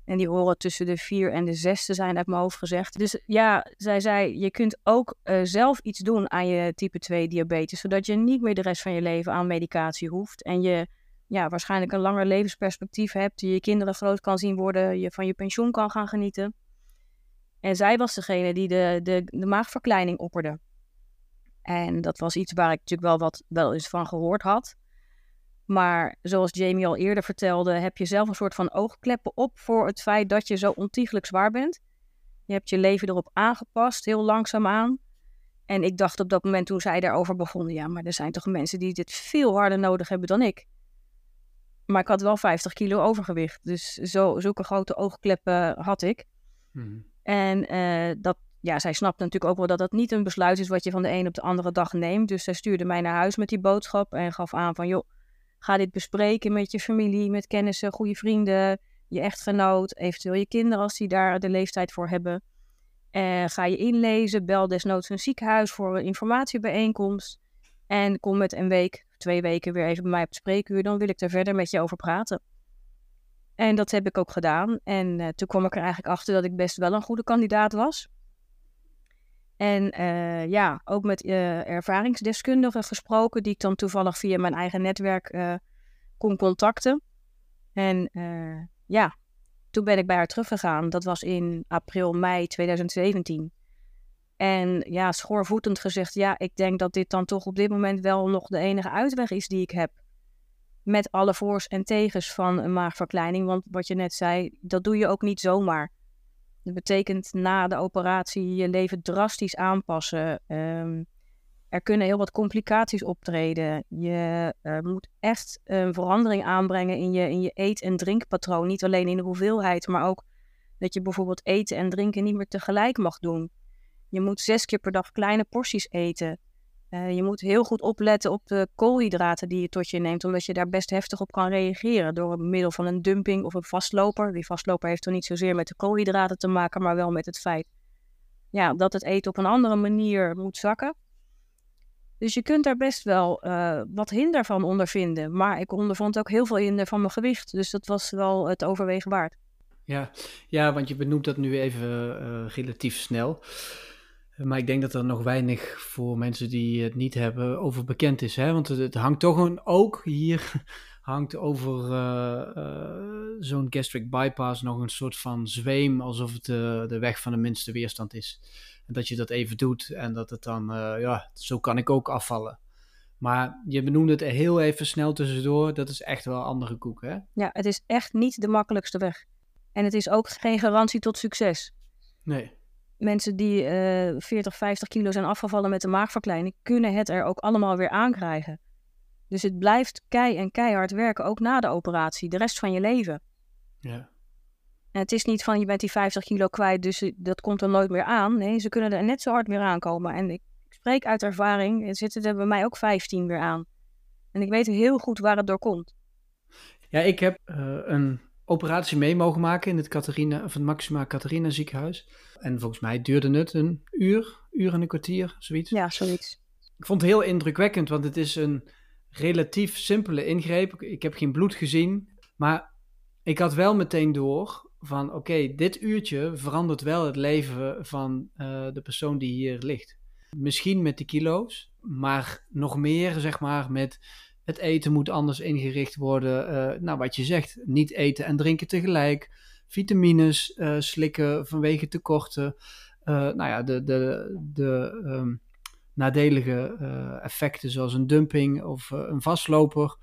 En die horen tussen de vier en de zes te zijn uit mijn hoofd gezegd. Dus ja, zij zei, je kunt ook uh, zelf iets doen aan je type 2 diabetes. Zodat je niet meer de rest van je leven aan medicatie hoeft. En je ja, waarschijnlijk een langer levensperspectief hebt. Je kinderen groot kan zien worden. Je van je pensioen kan gaan genieten. En zij was degene die de, de, de maagverkleining opperde. En dat was iets waar ik natuurlijk wel wat wel eens van gehoord had. Maar zoals Jamie al eerder vertelde, heb je zelf een soort van oogkleppen op voor het feit dat je zo ontiegelijk zwaar bent. Je hebt je leven erop aangepast, heel langzaamaan. En ik dacht op dat moment toen zij daarover begonnen, ja, maar er zijn toch mensen die dit veel harder nodig hebben dan ik. Maar ik had wel 50 kilo overgewicht, dus zo, zulke grote oogkleppen had ik. Mhm. En eh, dat, ja, zij snapte natuurlijk ook wel dat dat niet een besluit is wat je van de een op de andere dag neemt. Dus zij stuurde mij naar huis met die boodschap en gaf aan van, joh, ga dit bespreken met je familie, met kennissen, goede vrienden, je echtgenoot, eventueel je kinderen als die daar de leeftijd voor hebben. En ga je inlezen, bel desnoods een ziekenhuis voor een informatiebijeenkomst. En kom met een week, twee weken weer even bij mij op het spreekuur. Dan wil ik er verder met je over praten. En dat heb ik ook gedaan. En eh, toen kwam ik er eigenlijk achter dat ik best wel een goede kandidaat was. En eh, ja, ook met eh, ervaringsdeskundigen gesproken, die ik dan toevallig via mijn eigen netwerk eh, kon contacten. En ja, toen ben ik bij haar teruggegaan. Dat was in april, mei 2017. En ja, schoorvoetend gezegd, ja, ik denk dat dit dan toch op dit moment wel nog de enige uitweg is die ik heb. Met alle voors en tegens van een maagverkleining. Want wat je net zei, dat doe je ook niet zomaar. Dat betekent na de operatie je leven drastisch aanpassen. Ehm, er kunnen heel wat complicaties optreden. Je eh, moet echt een verandering aanbrengen in je, in je eet- en drinkpatroon. Niet alleen in de hoeveelheid, maar ook dat je bijvoorbeeld eten en drinken niet meer tegelijk mag doen. Je moet zes keer per dag kleine porties eten. Eh, je moet heel goed opletten op de koolhydraten die je tot je neemt, omdat je daar best heftig op kan reageren door middel van een dumping of een vastloper. Die vastloper heeft dan niet zozeer met de koolhydraten te maken, maar wel met het feit ja, dat het eten op een andere manier moet zakken. Dus je kunt daar best wel eh, wat hinder van ondervinden. Maar ik ondervond ook heel veel hinder van mijn gewicht. Dus dat was wel het overwegen waard. Ja, ja, want je benoemt dat nu even eh, relatief snel. Maar ik denk dat er nog weinig voor mensen die het niet hebben over bekend is. Hè? Want het, hangt toch een, ook hier hangt over eh, eh, zo'n gastric bypass nog een soort van zweem. Alsof het de, de weg van de minste weerstand is. En dat je dat even doet en dat het dan, eh, ja, zo kan ik ook afvallen. Maar je benoemde het heel even snel tussendoor. Dat is echt wel andere koek, hè? Ja, het is echt niet de makkelijkste weg. En het is ook geen garantie tot succes. Nee. Mensen die eh 40, 50 kilo zijn afgevallen met een maagverkleining, kunnen het er ook allemaal weer aankrijgen. Dus het blijft kei en keihard werken, ook na de operatie, de rest van je leven. Ja. En het is niet van je bent die 50 kilo kwijt, dus eh, dat komt er nooit meer aan. Nee, ze kunnen er net zo hard weer aankomen. En ik spreek uit ervaring, er zitten er bij mij ook 15 weer aan. En ik weet heel goed waar het door komt. Ja, ik heb eh, een operatie mee mogen maken in het, Catharina, of het Maxima Catharina ziekenhuis. En volgens mij duurde het een uur, uur en een kwartier, zoiets. Ja, zoiets. Ik vond het heel indrukwekkend, want het is een relatief simpele ingreep. Ik- Ik heb geen bloed gezien, maar ik had wel meteen door van oké, dit uurtje verandert wel het leven van eh, de persoon die hier ligt. Misschien met de kilo's, maar nog meer zeg maar met het eten moet anders ingericht worden. Eh, nou, wat je zegt, niet eten en drinken tegelijk. Vitamines eh, slikken vanwege tekorten. Eh, nou ja, de, de, de ehm, nadelige effecten zoals een dumping of een vastloper.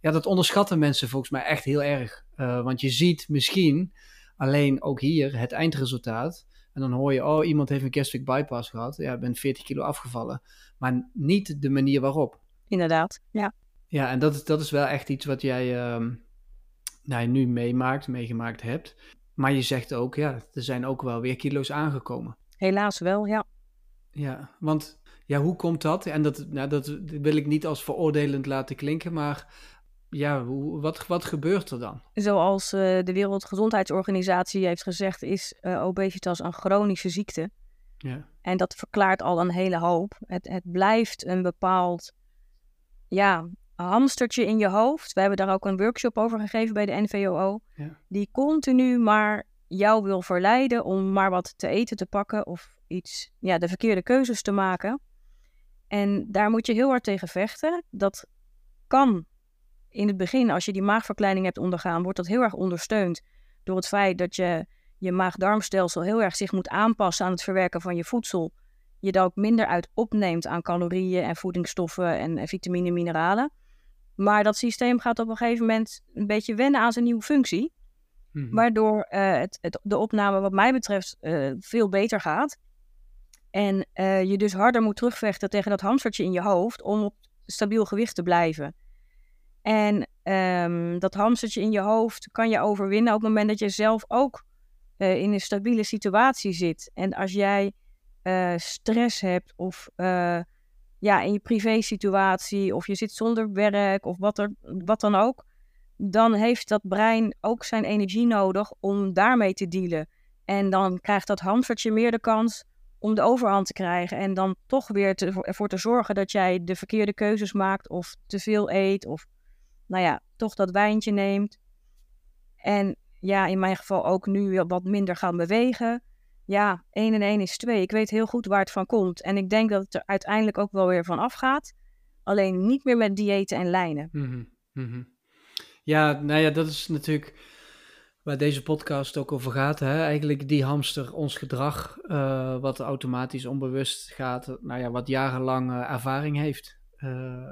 Ja, dat onderschatten mensen volgens mij echt heel erg. Want je ziet misschien alleen ook hier het eindresultaat. En dan hoor je, oh, iemand heeft een gastric bypass gehad. Ja, ik ben 40 kilo afgevallen. Maar niet de manier waarop. Inderdaad. Ja. Ja, en dat is, dat is wel echt iets wat jij ehm, nou, nu meemaakt, meegemaakt hebt. Maar je zegt ook, ja, er zijn ook wel weer kilo's aangekomen. Helaas wel, ja. Ja, want ja, hoe komt dat? En dat, nou, dat wil ik niet als veroordelend laten klinken, maar ja, hoe, wat, wat gebeurt er dan? Zoals eh, de Wereldgezondheidsorganisatie heeft gezegd, is eh, obesitas een chronische ziekte. Ja, En dat verklaart al een hele hoop. Het, het blijft een bepaald ja, hamstertje in je hoofd. We hebben daar ook een workshop over gegeven bij de NVOO. Ja. Die continu maar jou wil verleiden om maar wat te eten te pakken of iets, ja, de verkeerde keuzes te maken. En daar moet je heel hard tegen vechten. Dat kan in het begin, als je die maagverkleining hebt ondergaan, wordt dat heel erg ondersteund door het feit dat je je maag-darmstelsel heel erg zich moet aanpassen aan het verwerken van je voedsel. je daar ook minder uit opneemt aan calorieën en voedingsstoffen en, en vitamine en mineralen. Maar dat systeem gaat op een gegeven moment een beetje wennen aan zijn nieuwe functie. Mhm. Waardoor eh, het, het, de opname wat mij betreft eh, veel beter gaat. En eh, je dus harder moet terugvechten tegen dat hamstertje in je hoofd om op stabiel gewicht te blijven. En ehm, dat hamstertje in je hoofd kan je overwinnen op het moment dat je zelf ook in een stabiele situatie zit. En als jij stress hebt of ja, in je privé-situatie of je zit zonder werk of wat, er, wat dan ook, dan heeft dat brein ook zijn energie nodig om daarmee te dealen. En dan krijgt dat hamstertje meer de kans om de overhand te krijgen en dan toch weer te, ervoor te zorgen dat jij de verkeerde keuzes maakt of te veel eet of nou ja, toch dat wijntje neemt. En ja, in mijn geval ook nu wat minder gaan bewegen. Ja, 1 en 1 is 2. Ik weet heel goed waar het van komt. En ik denk dat het er uiteindelijk ook wel weer van afgaat. Alleen niet meer met diëten en lijnen. Mhm, mhm. Ja, nou ja, dat is natuurlijk waar deze podcast ook over gaat. Hè? Eigenlijk die hamster, ons gedrag, eh, wat automatisch onbewust gaat, nou ja, wat jarenlang eh, ervaring heeft. Uh,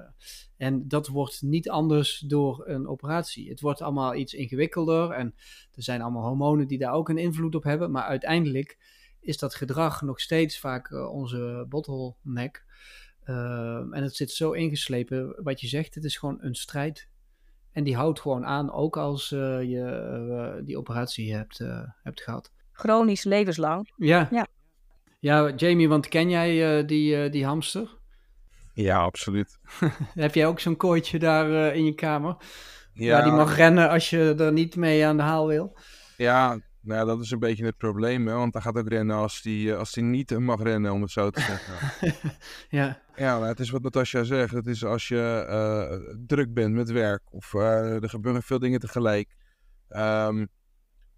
en dat wordt niet anders door een operatie. Het wordt allemaal iets ingewikkelder en er zijn allemaal hormonen die daar ook een invloed op hebben. Maar uiteindelijk is dat gedrag nog steeds vaak uh, onze bottleneck. Uh, en het zit zo ingeslepen, wat je zegt, het is gewoon een strijd. En die houdt gewoon aan, ook als je die operatie hebt, hebt gehad. Chronisch levenslang. Ja. Ja, ja Jamie, want ken jij die, die hamster? Ja, absoluut. Heb jij ook zo'n kooitje daar uh, in je kamer? Ja, Waar die mag rennen als je er niet mee aan de haal wil? Ja, nou ja, dat is een beetje het probleem. Hè? Want hij gaat ook rennen als hij als die niet mag rennen, om het zo te zeggen. ja. Ja, nou, het is wat Natasja zegt. Het is als je uh, druk bent met werk of uh, er gebeuren veel dingen tegelijk. Um,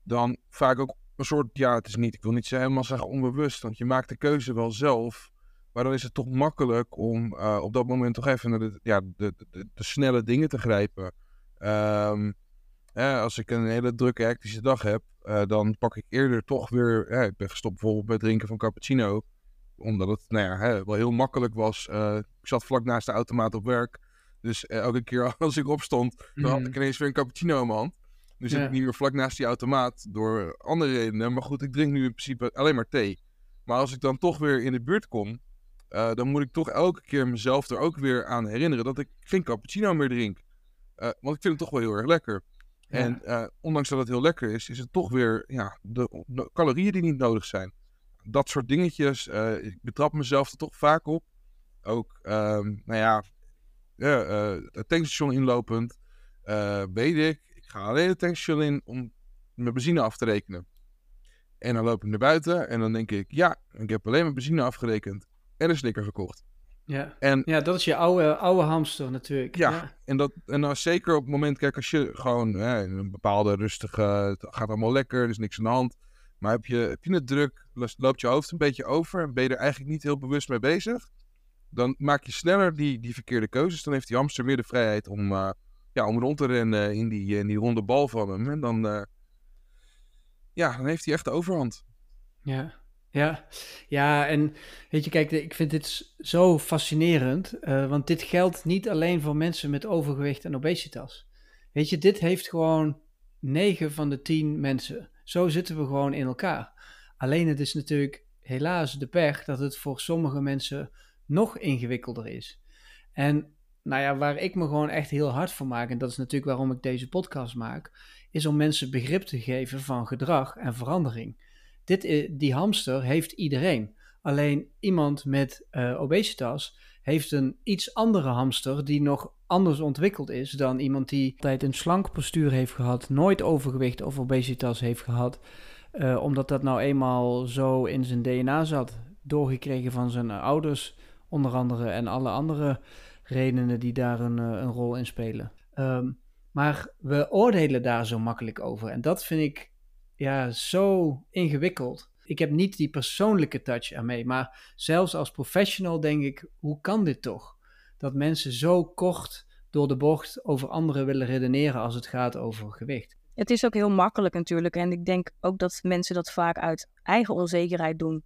dan vaak ook een soort, ja, het is niet, ik wil niet helemaal zeggen onbewust. Want je maakt de keuze wel zelf. Maar dan is het toch makkelijk om uh, op dat moment toch even naar de, ja, de, de, de snelle dingen te grijpen. Um, eh, als ik een hele drukke, hectische dag heb, uh, dan pak ik eerder toch weer. Ik ben gestopt bijvoorbeeld met drinken van cappuccino. Omdat het nou ja, hè, wel heel makkelijk was. ik zat vlak naast de automaat op werk. Dus elke keer als ik opstond, dan had ik ineens weer een cappuccino in mijn hand. Nu zit ik niet meer vlak naast die automaat door andere redenen. Maar goed, ik drink nu in principe alleen maar thee. Maar als ik dan toch weer in de buurt kom, uh, dan moet ik toch elke keer mezelf er ook weer aan herinneren dat ik geen cappuccino meer drink. Uh, want ik vind het toch wel heel erg lekker. Ja. En uh, ondanks dat het heel lekker is, is het toch weer ja, de, de calorieën die niet nodig zijn. Dat soort dingetjes. ik betrap mezelf er toch vaak op. Ook, um, nou ja, het tankstation inlopend. weet ik, ik ga alleen het tankstation in om mijn benzine af te rekenen. En dan loop ik naar buiten en dan denk ik, ja, ik heb alleen mijn benzine afgerekend en een snicker gekocht. Ja, en, ja dat is je oude, oude hamster natuurlijk. Ja, ja. En, dat, en dan zeker op het moment, kijk, als je gewoon hè, een bepaalde rustige, het gaat allemaal lekker, er is niks aan de hand. Maar heb je, heb je het druk, loopt je hoofd een beetje over en ben je er eigenlijk niet heel bewust mee bezig, dan maak je sneller die, die verkeerde keuzes. Dan heeft die hamster meer de vrijheid om, uh, ja, om rond te rennen in die, in die ronde bal van hem. En dan, uh, ja, dan heeft hij echt de overhand. Ja, ja, ja, en weet je, kijk, ik vind dit zo fascinerend, uh, want dit geldt niet alleen voor mensen met overgewicht en obesitas. Weet je, dit heeft gewoon 9 van de 10 mensen. Zo zitten we gewoon in elkaar. Alleen het is natuurlijk helaas de pech dat het voor sommige mensen nog ingewikkelder is. En nou ja, waar ik me gewoon echt heel hard voor maak, en dat is natuurlijk waarom ik deze podcast maak, is om mensen begrip te geven van gedrag en verandering dit, die hamster heeft iedereen. Alleen iemand met uh, obesitas heeft een iets andere hamster die nog anders ontwikkeld is dan iemand die altijd een slank postuur heeft gehad, nooit overgewicht of obesitas heeft gehad, uh, omdat dat nou eenmaal zo in zijn DNA zat, doorgekregen van zijn ouders onder andere en alle andere redenen die daar een, een rol in spelen. Um, maar we oordelen daar zo makkelijk over en dat vind ik ja, zo ingewikkeld. Ik heb niet die persoonlijke touch ermee, maar zelfs als professional denk ik, hoe kan dit toch? Dat mensen zo kort door de bocht over anderen willen redeneren als het gaat over gewicht. Het is ook heel makkelijk natuurlijk en ik denk ook dat mensen dat vaak uit eigen onzekerheid doen.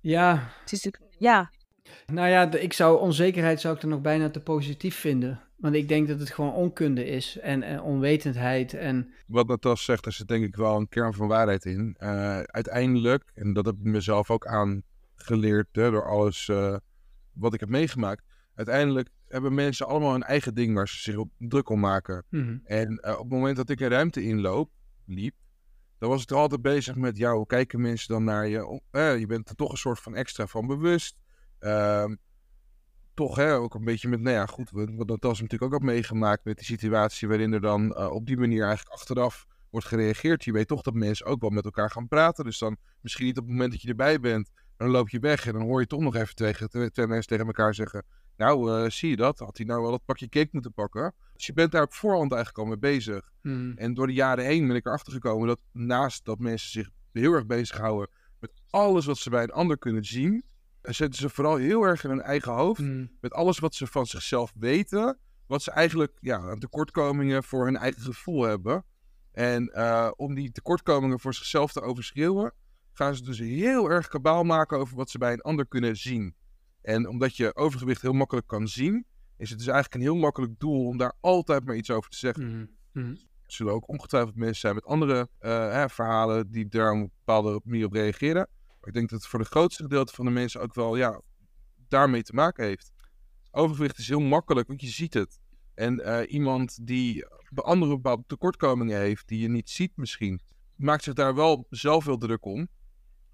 Ja, Het is natuurlijk, ja, nou ja, ik zou onzekerheid zou ik er nog bijna te positief vinden. Want ik denk dat het gewoon onkunde is en, en onwetendheid en Wat Natas zegt, daar zit denk ik wel een kern van waarheid in. Eh, uiteindelijk, en dat heb ik mezelf ook aangeleerd hè, door alles eh, wat ik heb meegemaakt. Uiteindelijk hebben mensen allemaal hun eigen ding waar ze zich op druk om maken. Mhm. En eh, op het moment dat ik een ruimte inloop, liep, dan was ik er altijd bezig met, ja, hoe kijken mensen dan naar je? Je bent er toch een soort van extra van bewust. Toch, hè, ook een beetje met, nou ja, goed, wat wat Natas natuurlijk ook had meegemaakt met die situatie waarin er dan eh, op die manier eigenlijk achteraf wordt gereageerd. Je weet toch dat mensen ook wel met elkaar gaan praten. Dus dan misschien niet op het moment dat je erbij bent, dan loop je weg en dan hoor je toch nog even tegen, twee, twee mensen tegen elkaar zeggen, nou, eh, zie je dat? Had hij nou wel dat pakje cake moeten pakken? Dus je bent daar op voorhand eigenlijk al mee bezig. Mhm. En door de jaren heen ben ik erachter gekomen dat naast dat mensen zich heel erg bezighouden met alles wat ze bij een ander kunnen zien, zetten ze vooral heel erg in hun eigen hoofd Mhm. met alles wat ze van zichzelf weten, wat ze eigenlijk ja, aan tekortkomingen voor hun eigen gevoel hebben. En eh, om die tekortkomingen voor zichzelf te overschreeuwen, gaan ze dus heel erg kabaal maken over wat ze bij een ander kunnen zien. En omdat je overgewicht heel makkelijk kan zien, is het dus eigenlijk een heel makkelijk doel om daar altijd maar iets over te zeggen. Mhm. Mhm. Er zullen ook ongetwijfeld mensen zijn met andere eh, hè, verhalen die daar op een bepaalde manier op reageren. Maar ik denk dat het voor de grootste gedeelte van de mensen ook wel ja, daarmee te maken heeft. Overgewicht is heel makkelijk, want je ziet het. En eh, iemand die bij andere bepaalde tekortkomingen heeft, die je niet ziet misschien, maakt zich daar wel zelf veel druk om.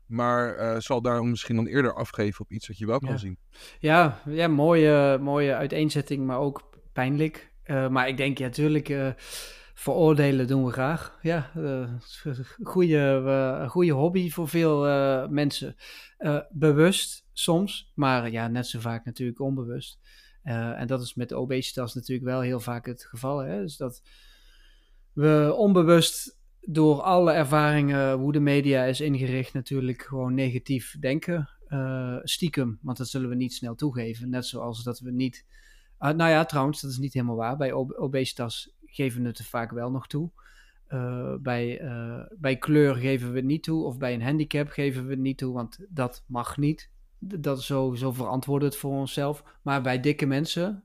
Maar eh, zal daarom misschien dan eerder afgeven op iets wat je wel kan Ja. zien. Ja, ja mooie, mooie uiteenzetting, maar ook pijnlijk. Eh, maar ik denk, ja, natuurlijk, veroordelen doen we graag. Ja, eh, goede, een goede hobby voor veel eh, mensen. Eh, bewust soms, maar ja, net zo vaak natuurlijk onbewust. Eh, en dat is met obesitas natuurlijk wel heel vaak het geval. Hè? Dus dat we onbewust door alle ervaringen, hoe de media is ingericht, natuurlijk gewoon negatief denken. Eh, stiekem, want dat zullen we niet snel toegeven. Net zoals dat we niet. Nou ja, trouwens, dat is niet helemaal waar. Bij ob- obesitas geven het er vaak wel nog toe. Eh, bij, eh, bij kleur geven we het niet toe. Of bij een handicap geven we het niet toe, want dat mag niet. Dat zo, zo verantwoorden het voor onszelf. Maar bij dikke mensen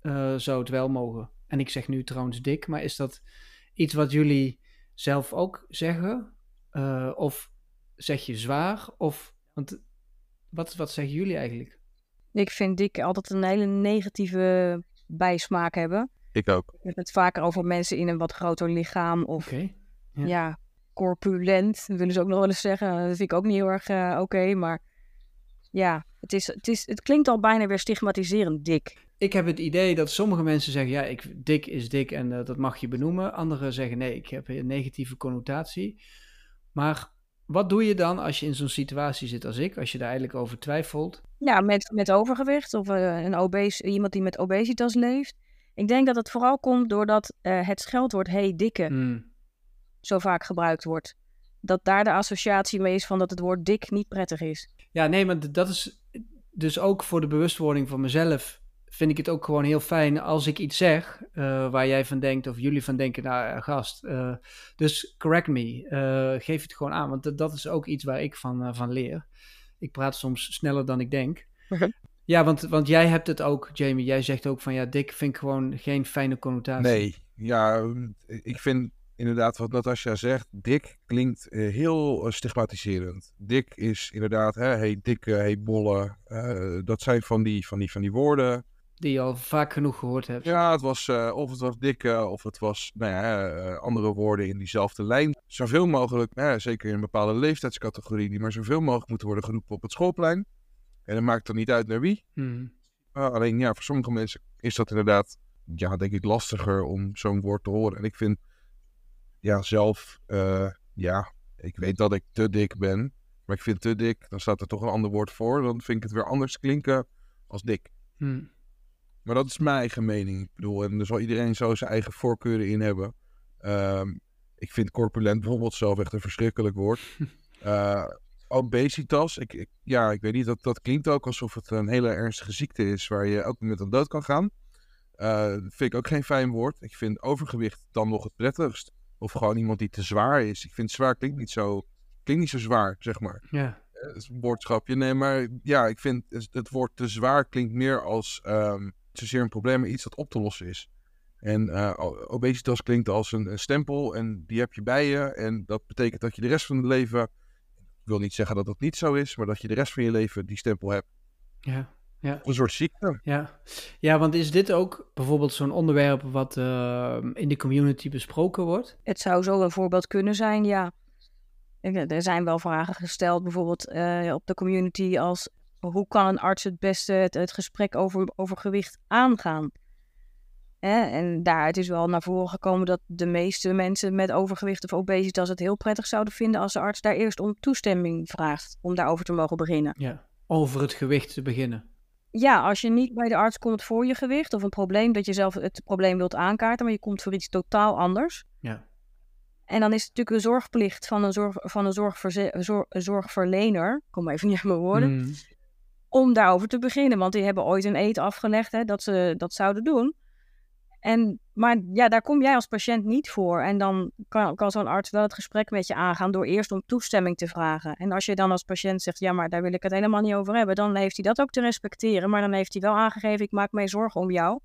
eh, zou het wel mogen. En ik zeg nu trouwens dik, maar is dat iets wat jullie zelf ook zeggen? Of zeg je zwaar? Of, want wat, wat zeggen jullie eigenlijk? ik vind dik altijd een hele negatieve bijsmaak hebben. Ik ook. Het vaker over mensen in een wat groter lichaam of Oké. Ja. ja. corpulent, willen ze ook nog wel eens zeggen. Dat vind ik ook niet heel erg eh, oké, maar ja, het, is, het, is, het klinkt al bijna weer stigmatiserend dik. Ik heb het idee dat sommige mensen zeggen, ja, ik, dik is dik en eh, dat mag je benoemen. Anderen zeggen, nee, ik heb een negatieve connotatie. Maar wat doe je dan als je in zo'n situatie zit als ik, als je daar eigenlijk over twijfelt? Ja, met, met overgewicht of eh, een obese, iemand die met obesitas leeft. Ik denk dat het vooral komt doordat eh, het scheldwoord hey dikke Hmm, zo vaak gebruikt wordt. Dat daar de associatie mee is van dat het woord dik niet prettig is. Ja, nee, maar dat is dus ook voor de bewustwording van mezelf. Vind ik het ook gewoon heel fijn als ik iets zeg eh, waar jij van denkt of jullie van denken, nou eh, gast. dus correct me, geef het gewoon aan, want dat- is ook iets waar ik van, van leer. Ik praat soms sneller dan ik denk. Ja, want, want jij hebt het ook, Jamie. Jij zegt ook van ja, dik vind ik gewoon geen fijne connotatie. Nee, ja, mm, ik vind inderdaad wat Natasja zegt, dik klinkt eh, heel eh, stigmatiserend. Dik is inderdaad, hè, hey dikke, hey bolle, eh, dat zijn van die, van, die, van die woorden. Die je al vaak genoeg gehoord hebt. Ja, het was, of het was dikke, of het was, nou ja, andere woorden in diezelfde lijn. Zoveel mogelijk, nou ja, zeker in een bepaalde leeftijdscategorie, die maar zoveel mogelijk moeten worden geroepen op het schoolplein. En dat maakt dan niet uit naar wie. Hmm. Uh, alleen ja, voor sommige mensen is dat inderdaad, ja, denk ik, lastiger om zo'n woord te horen. En ik vind, ja, zelf, eh, ja, ik weet dat ik te dik ben. Maar ik vind te dik, dan staat er toch een ander woord voor. Dan vind ik het weer anders klinken als dik. Hmm. Maar dat is mijn eigen mening. Ik bedoel, en er zal iedereen zo zijn eigen voorkeuren in hebben. Ehm, ik vind corpulent bijvoorbeeld zelf echt een verschrikkelijk woord. Eh, obesitas, ik, ik- ja, ik weet niet, dat, dat klinkt ook alsof het een hele ernstige ziekte is waar je ook met aan dood kan gaan. Eh, vind ik ook geen fijn woord. Ik vind overgewicht dan nog het prettigst. Of gewoon iemand die te zwaar is. Ik vind zwaar klinkt niet zo, klinkt niet zo zwaar, zeg maar. Ja. is een woordschapje. Nee, maar ja, ik vind het woord te zwaar klinkt meer als um, zozeer een probleem, maar iets dat op te lossen is. En uh, obesitas klinkt als een, een, stempel en die heb je bij je. En dat betekent dat je de rest van het leven, wil niet zeggen dat dat niet zo is, maar dat je de rest van je leven die stempel hebt. Ja, ja. Een soort ziekte. Ja, ja want is dit ook bijvoorbeeld zo'n onderwerp wat uh, in de community besproken wordt? Het zou zo een voorbeeld kunnen zijn, ja. Er zijn wel vragen gesteld, bijvoorbeeld uh, op de community als hoe kan een arts het beste het, het gesprek over, over gewicht aangaan? Hè? En daaruit is wel naar voren gekomen dat de meeste mensen met overgewicht of obesitas het heel prettig zouden vinden als de arts daar eerst om toestemming vraagt om daarover te mogen beginnen. Ja, over het gewicht te beginnen. Ja, als je niet bij de arts komt voor je gewicht of een probleem dat je zelf het probleem wilt aankaarten, maar je komt voor iets totaal anders. Ja. En dan is het natuurlijk een zorgplicht van een, zorg, van een zorgverze, zorg, zorgverlener, kom maar even niet aan mijn woorden, mm. om daarover te beginnen. Want die hebben ooit een eet afgelegd hè, dat ze dat zouden doen. En, maar ja, daar kom jij als patiënt niet voor. En dan kan, kan zo'n arts wel het gesprek met je aangaan door eerst om toestemming te vragen. En als je dan als patiënt zegt, ja, maar daar wil ik het helemaal niet over hebben, dan heeft hij dat ook te respecteren. Maar dan heeft hij wel aangegeven, ik maak mij zorgen om jou.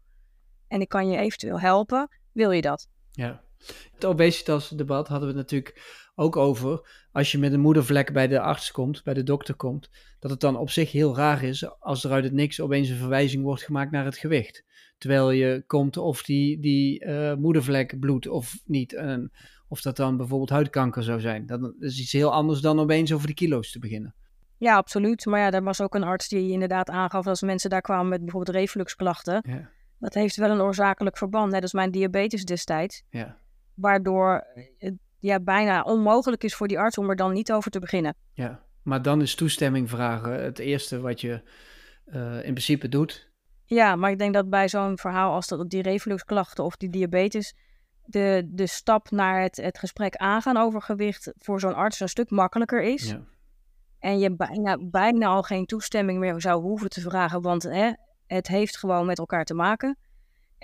En ik kan je eventueel helpen. Wil je dat? Ja. Het obesitasdebat hadden we natuurlijk ook over. Als je met een moedervlek bij de arts komt, bij de dokter komt, dat het dan op zich heel raar is als er uit het niks opeens een verwijzing wordt gemaakt naar het gewicht terwijl je komt of die, die uh, moedervlek bloedt of niet. En of dat dan bijvoorbeeld huidkanker zou zijn. Dat is iets heel anders dan opeens over de kilo's te beginnen. Ja, absoluut. Maar ja, er was ook een arts die inderdaad aangaf als mensen daar kwamen met bijvoorbeeld refluxklachten. Ja. Dat heeft wel een oorzakelijk verband, net als mijn diabetes destijds. Ja. Waardoor het ja, bijna onmogelijk is voor die arts om er dan niet over te beginnen. Ja, maar dan is toestemming vragen het eerste wat je uh, in principe doet. Ja, maar ik denk dat bij zo'n verhaal als dat, die refluxklachten of die diabetes, de, de stap naar het, het gesprek aangaan over gewicht voor zo'n arts een stuk makkelijker is. Ja. En je bijna, bijna al geen toestemming meer zou hoeven te vragen, want hè, het heeft gewoon met elkaar te maken.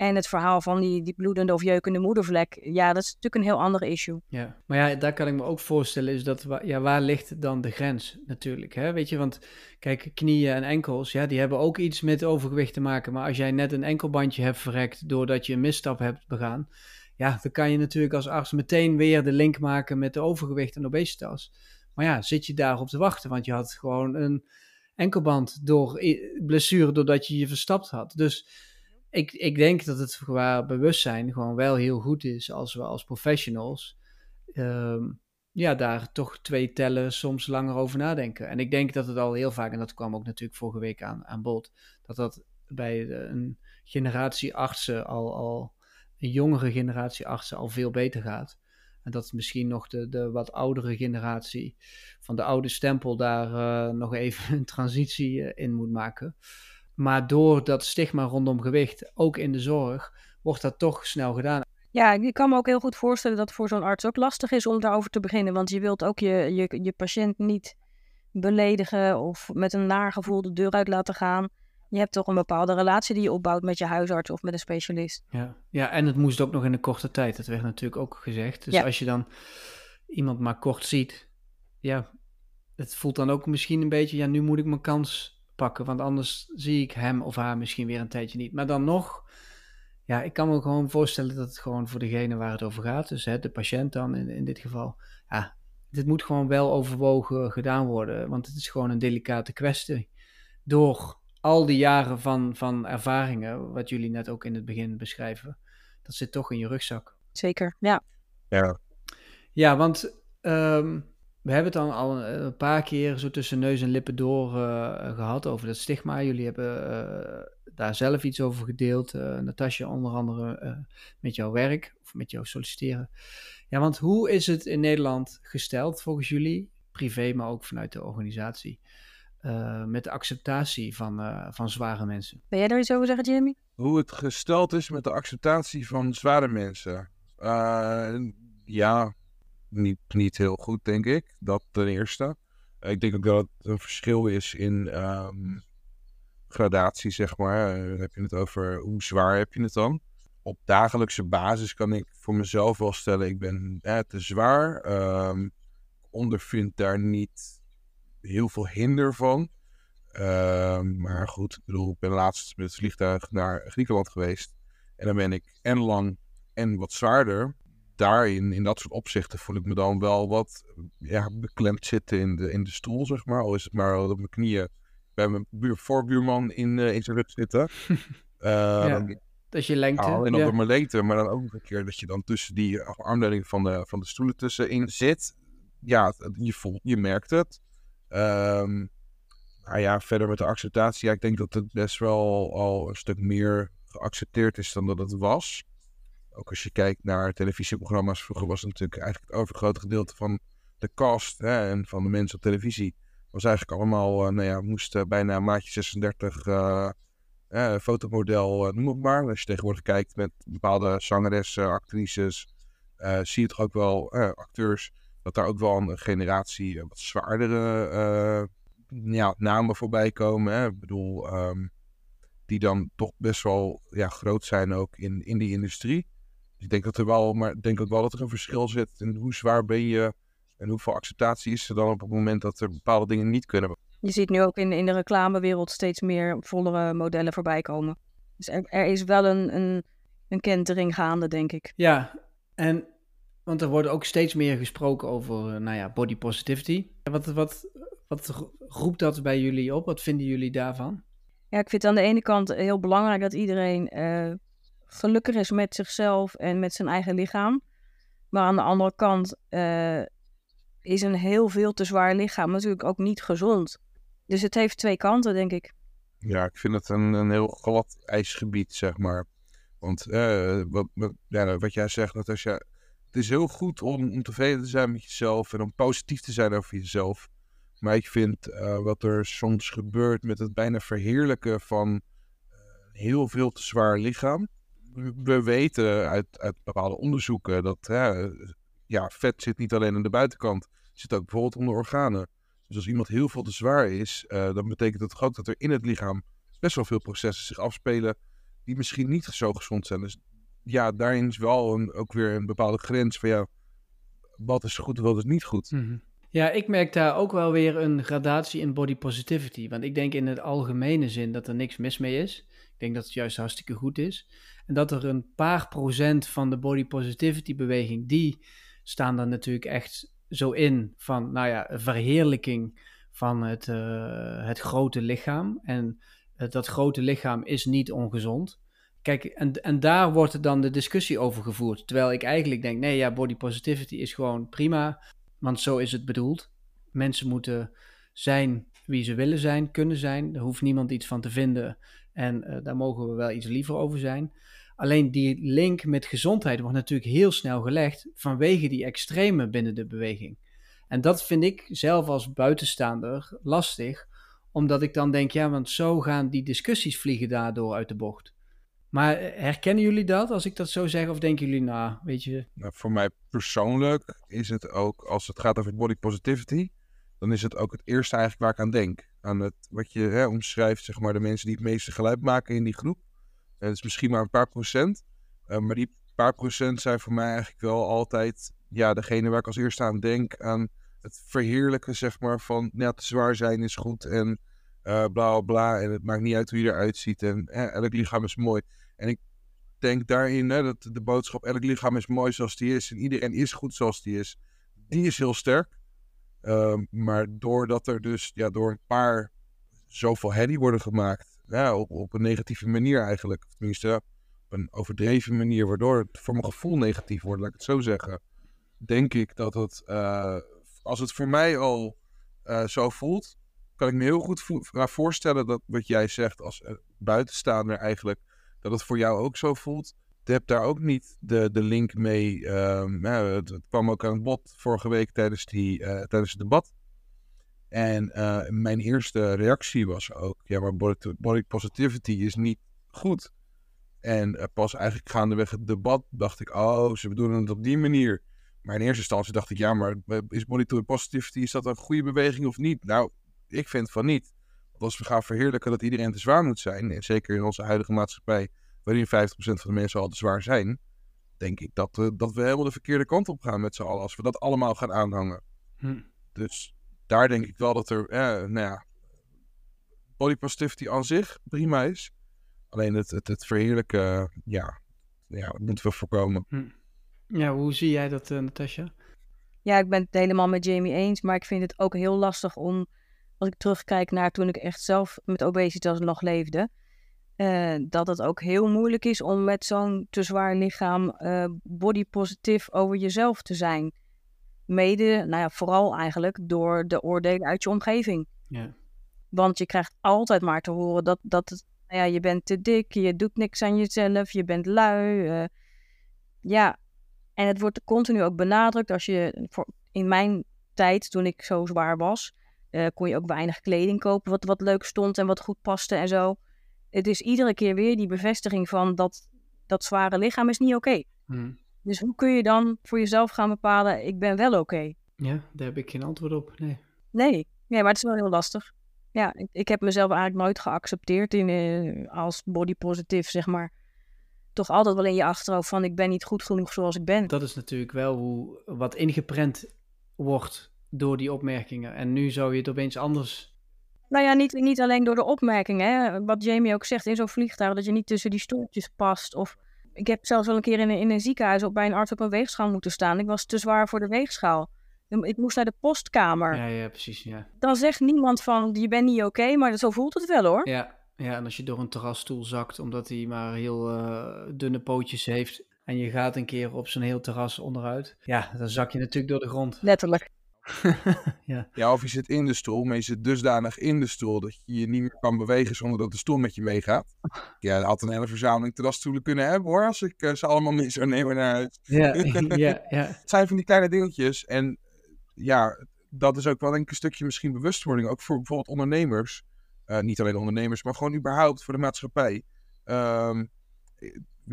En het verhaal van die, die bloedende of jeukende moedervlek, ja, dat is natuurlijk een heel ander issue. Ja, maar ja, daar kan ik me ook voorstellen, is dat, ja, waar ligt dan de grens natuurlijk, hè? Weet je, want kijk, knieën en enkels, ja, die hebben ook iets met overgewicht te maken. Maar als jij net een enkelbandje hebt verrekt doordat je een misstap hebt begaan, ja, dan kan je natuurlijk als arts meteen weer de link maken met de overgewicht en obesitas. Maar ja, zit je daarop te wachten, want je had gewoon een enkelband door blessure doordat je je verstapt had. Dus ik, ik denk dat het qua bewustzijn gewoon wel heel goed is als we als professionals um, ja, daar toch twee tellen soms langer over nadenken. En ik denk dat het al heel vaak, en dat kwam ook natuurlijk vorige week aan, aan bod, dat dat bij een generatie artsen al, al een jongere generatie artsen al veel beter gaat. En dat misschien nog de, de wat oudere generatie van de oude stempel daar uh, nog even een transitie uh, in moet maken. Maar door dat stigma rondom gewicht, ook in de zorg, wordt dat toch snel gedaan. Ja, ik kan me ook heel goed voorstellen dat het voor zo'n arts ook lastig is om daarover te beginnen. Want je wilt ook je, je, je patiënt niet beledigen of met een naar gevoel de deur uit laten gaan. Je hebt toch een bepaalde relatie die je opbouwt met je huisarts of met een specialist. Ja, ja en het moest ook nog in een korte tijd. Dat werd natuurlijk ook gezegd. Dus als je dan iemand maar kort ziet, ja, het voelt dan ook misschien een beetje, ja, nu moet ik mijn kans pakken. Want anders zie ik hem of haar misschien weer een tijdje niet. Maar dan nog, ja, ik kan me gewoon voorstellen dat het gewoon voor degene waar het over gaat, dus hè, de patiënt dan in, in dit geval, ja, dit moet gewoon wel overwogen gedaan worden. Want het is gewoon een delicate kwestie. Door al die jaren van, van ervaringen, wat jullie net ook in het begin beschrijven, dat zit toch in je rugzak. Zeker, ja. Ja, ja want um, we hebben het dan al een paar keer zo tussen neus en lippen door uh, gehad over dat stigma. Jullie hebben uh, daar zelf iets over gedeeld. Uh, Natasja, onder andere met jouw werk of met jouw solliciteren. Ja, want hoe is het in Nederland gesteld volgens jullie, privé, maar ook vanuit de organisatie, met de acceptatie van, van zware mensen? Ben jij daar iets over zeggen, Jamie? Hoe het gesteld is met de acceptatie van zware mensen? ja, niet, niet heel goed, denk ik. Dat ten eerste. ik denk ook dat het een verschil is in ehm, gradatie, zeg maar. Uh, heb je het over hoe zwaar heb je het dan? Op dagelijkse basis kan ik voor mezelf wel stellen, ik ben te zwaar. Um, ondervind daar niet heel veel hinder van. Ehm, maar goed, ik bedoel, ik ben laatst met het vliegtuig naar Griekenland geweest. En dan ben ik en lang en wat zwaarder. Daarin, in dat soort opzichten, voel ik me dan wel wat ja, beklemd zitten in de, in de stoel, zeg maar. Al is het maar op mijn knieën bij mijn buur, voorbuurman in, uh, in zijn rug zitten. Uh, ja, dat is je lengte. En dan door mijn lengte, maar dan ook nog een keer dat je dan tussen die armleuning van de, van de stoelen tussenin zit. Ja, je voelt, je merkt het. Um, nou ja, verder met de acceptatie. Ja, ik denk dat het best wel al een stuk meer geaccepteerd is dan dat het was. Ook als je kijkt naar televisieprogramma's. Vroeger was het natuurlijk eigenlijk het overgrote gedeelte van de cast hè, en van de mensen op televisie. Was eigenlijk allemaal, uh, nou ja, moest uh, bijna maatje 36 uh, fotomodel, noem het maar. Als je tegenwoordig kijkt met bepaalde zangeressen, actrices, zie je toch ook wel acteurs. Dat daar ook wel een generatie wat zwaardere ja, namen voorbij komen. Hè? Ik bedoel, ehm, die dan toch best wel ja, groot zijn ook in, in die industrie. Dus ik denk dat er wel, maar ik denk ook wel dat er een verschil zit in hoe zwaar ben je en hoeveel acceptatie is er dan op het moment dat er bepaalde dingen niet kunnen. Je ziet nu ook in, in de reclamewereld steeds meer vollere modellen voorbij komen. Dus er, er is wel een, een, een kentering gaande, denk ik. Ja, en want er wordt ook steeds meer gesproken over, eh, nou ja, body positivity. Wat, wat, wat roept dat bij jullie op? Wat vinden jullie daarvan? Ja, ik vind het aan de ene kant heel belangrijk dat iedereen uh, gelukkig is met zichzelf en met zijn eigen lichaam. Maar aan de andere kant uh, is een heel veel te zwaar lichaam natuurlijk ook niet gezond. Dus het heeft twee kanten, denk ik. Ja, ik vind het een, een heel glad ijsgebied, zeg maar. Want uh, wat, wat, jij zegt, Natasja, het is heel goed om, om tevreden te zijn met jezelf en om positief te zijn over jezelf. Maar ik vind uh, wat er soms gebeurt met het bijna verheerlijken van heel veel te zwaar lichaam. We weten uit, uit bepaalde onderzoeken dat ja, vet zit niet alleen aan de buitenkant, zit ook bijvoorbeeld onder organen. Dus als iemand heel veel te zwaar is, uh, dan betekent dat ook dat er in het lichaam best wel veel processen zich afspelen die misschien niet zo gezond zijn. Dus ja, daarin is wel een, ook weer een bepaalde grens van ja, wat is goed en wat is niet goed. -hmm. Ja, ik merk daar ook wel weer een gradatie in body positivity. Want ik denk in het algemene zin dat er niks mis mee is. Ik denk dat het juist hartstikke goed is. En dat er een paar procent van de body positivity beweging, die staan dan natuurlijk echt zo in van, nou ja, verheerlijking van het, uh, het grote lichaam. En uh, dat grote lichaam is niet ongezond. Kijk, en, en daar wordt dan de discussie over gevoerd. Terwijl ik eigenlijk denk, nee, ja, body positivity is gewoon prima. Want zo is het bedoeld. Mensen moeten zijn wie ze willen zijn, kunnen zijn. Er hoeft niemand iets van te vinden. En uh, daar mogen we wel iets liever over zijn. Alleen die link met gezondheid wordt natuurlijk heel snel gelegd vanwege die extreme binnen de beweging. En dat vind ik zelf als buitenstaander lastig, omdat ik dan denk, ja, want zo gaan die discussies vliegen daardoor uit de bocht. Maar eh, herkennen jullie dat als ik dat zo zeg? Of denken jullie, nou, weet je... Nou, voor mij persoonlijk is het ook, als het gaat over body positivity, dan is het ook het eerste eigenlijk waar ik aan denk. Aan het, wat je hè, omschrijft, zeg maar, de mensen die het meeste geluid maken in die groep. En het is misschien maar een paar procent. Uh, maar die paar procent zijn voor mij eigenlijk wel altijd, ja, degene waar ik als eerste aan denk. Aan het verheerlijken, zeg maar, van, ja, te zwaar zijn is goed en uh, bla bla bla. En het maakt niet uit hoe je eruit ziet. En elk lichaam is mooi. En ik denk daarin hè, dat de boodschap: elk lichaam is mooi zoals die is. En iedereen is goed zoals die is. Die is heel sterk. Uh, maar doordat er dus ja, door een paar zoveel herrie worden gemaakt. Ja, op, een negatieve manier eigenlijk. Tenminste, op een overdreven manier. Waardoor het voor mijn gevoel negatief wordt, laat ik het zo zeggen. Denk ik dat het, uh, als het voor mij al uh, zo voelt, kan ik me heel goed vo voorstellen dat wat jij zegt als buitenstaander eigenlijk dat het voor jou ook zo voelt. Je hebt daar ook niet de, de link mee. Um, ja, het, kwam ook aan het bod vorige week tijdens, die, uh, tijdens het debat. En uh, mijn eerste reactie was ook: ja, maar body, body positivity is niet goed. En uh, pas eigenlijk gaandeweg het debat dacht ik: oh, ze bedoelen het op die manier. Maar in eerste instantie dacht ik: ja, maar is body positivity is dat een goede beweging of niet? Nou, ik vind van niet als we gaan verheerlijken dat iedereen te zwaar moet zijn, en zeker in onze huidige maatschappij, waarin 50% van de mensen al te zwaar zijn, denk ik dat, uh, dat we helemaal de verkeerde kant op gaan met z'n allen als we dat allemaal gaan aanhangen. Hm. Dus daar denk ik wel dat er, eh, nou ja, body positivity aan zich prima is. Alleen het, het, het verheerlijken, ja, ja, dat moeten we voorkomen. Hm. Ja, hoe zie jij dat, uh, Natasja? Ja, ik ben het helemaal met Jamie eens, maar ik vind het ook heel lastig om, als ik terugkijk naar toen ik echt zelf met obesitas nog leefde, uh, dat het ook heel moeilijk is om met zo'n te zwaar lichaam uh, body positief over jezelf te zijn. Mede, nou ja, vooral eigenlijk door de oordelen uit je omgeving. Ja. Want je krijgt altijd maar te horen dat, dat het, nou ja, je bent te dik, je doet niks aan jezelf, je bent lui. Uh, ja, en het wordt continu ook benadrukt als je, voor, in mijn tijd, toen ik zo zwaar was, kon je ook weinig kleding kopen wat, wat leuk stond en wat goed paste en zo. Het is iedere keer weer die bevestiging van dat, dat zware lichaam is niet oké. Okay. Hmm. Dus hoe kun je dan voor jezelf gaan bepalen, ik ben wel oké? Okay? Ja, daar heb ik geen antwoord op, nee. Nee, nee maar het is wel heel lastig. Ja, ik, ik heb mezelf eigenlijk nooit geaccepteerd in, uh, als body positive, zeg maar toch altijd wel in je achterhoofd van ik ben niet goed genoeg zoals ik ben. Dat is natuurlijk wel hoe wat ingeprent wordt door die opmerkingen. En nu zou je het opeens anders. Nou ja, niet, niet alleen door de opmerkingen. Hè. Wat Jamie ook zegt in zo'n vliegtuig, dat je niet tussen die stoeltjes past. Of ik heb zelfs wel een keer in een, in een ziekenhuis op bij een arts op een weegschaal moeten staan. Ik was te zwaar voor de weegschaal. Ik moest naar de postkamer. Ja, ja, precies. Ja. Dan zegt niemand van je bent niet oké, okay, maar zo voelt het wel hoor. Ja, ja, en als je door een terrasstoel zakt omdat hij maar heel uh, dunne pootjes heeft en je gaat een keer op zo'n heel terras onderuit, ja, dan zak je natuurlijk door de grond. Letterlijk. ja. ja, of je zit in de stoel, maar je zit dusdanig in de stoel dat je je niet meer kan bewegen zonder dat de stoel met je meegaat. Ja, had een hele verzameling terrasstoelen kunnen hebben hoor, als ik uh, ze allemaal mee zou nemen naar huis. Ja, ja, ja. Het zijn van die kleine dingetjes en ja, dat is ook wel een stukje misschien bewustwording, ook voor bijvoorbeeld ondernemers. Uh, niet alleen ondernemers, maar gewoon überhaupt voor de maatschappij. Um,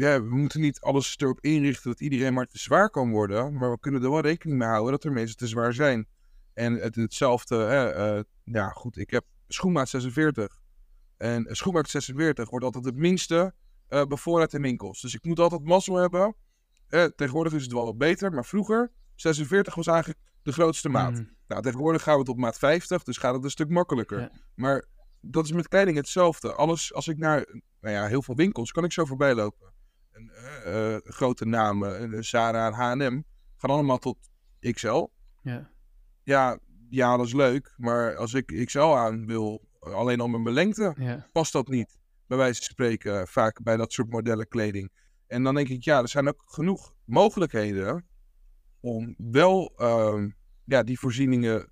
ja, we moeten niet alles erop inrichten dat iedereen maar te zwaar kan worden. Maar we kunnen er wel rekening mee houden dat er mensen te zwaar zijn. En het, hetzelfde, uh, ja goed, ik heb schoenmaat 46. En schoenmaat 46 wordt altijd het minste uh, bevoorraad in winkels. Dus ik moet altijd mazzel hebben. tegenwoordig is het wel wat beter, maar vroeger, 46 was eigenlijk de grootste maat. Mm. Nou, tegenwoordig gaan we tot maat 50, dus gaat het een stuk makkelijker. Ja. Maar dat is met kleding hetzelfde. Alles, als ik naar nou ja, heel veel winkels, kan ik zo voorbij lopen. En, uh, uh, grote namen, Zara en H&M, gaan allemaal tot XL. Ja. ja. Ja, dat is leuk. Maar als ik XL aan wil, alleen al met mijn lengte, ja. past dat niet. Bij wijze van spreken, vaak bij dat soort modellen kleding. En dan denk ik, ja, er zijn ook genoeg mogelijkheden om wel uh, ja, die voorzieningen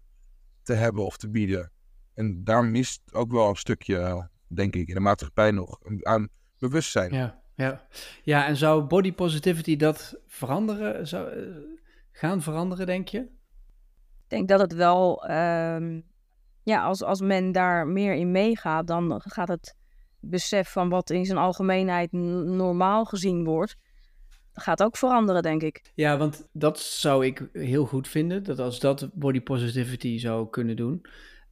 te hebben of te bieden. En daar mist ook wel een stukje, denk ik, in de maatschappij nog aan bewustzijn. Ja, ja. ja en zou body positivity dat veranderen? Zou, uh, gaan veranderen, denk je? Ik denk dat het wel, um, ja, als, als men daar meer in meegaat, dan gaat het besef van wat in zijn algemeenheid normaal gezien wordt, gaat ook veranderen, denk ik. Ja, want dat zou ik heel goed vinden, dat als dat body positivity zou kunnen doen.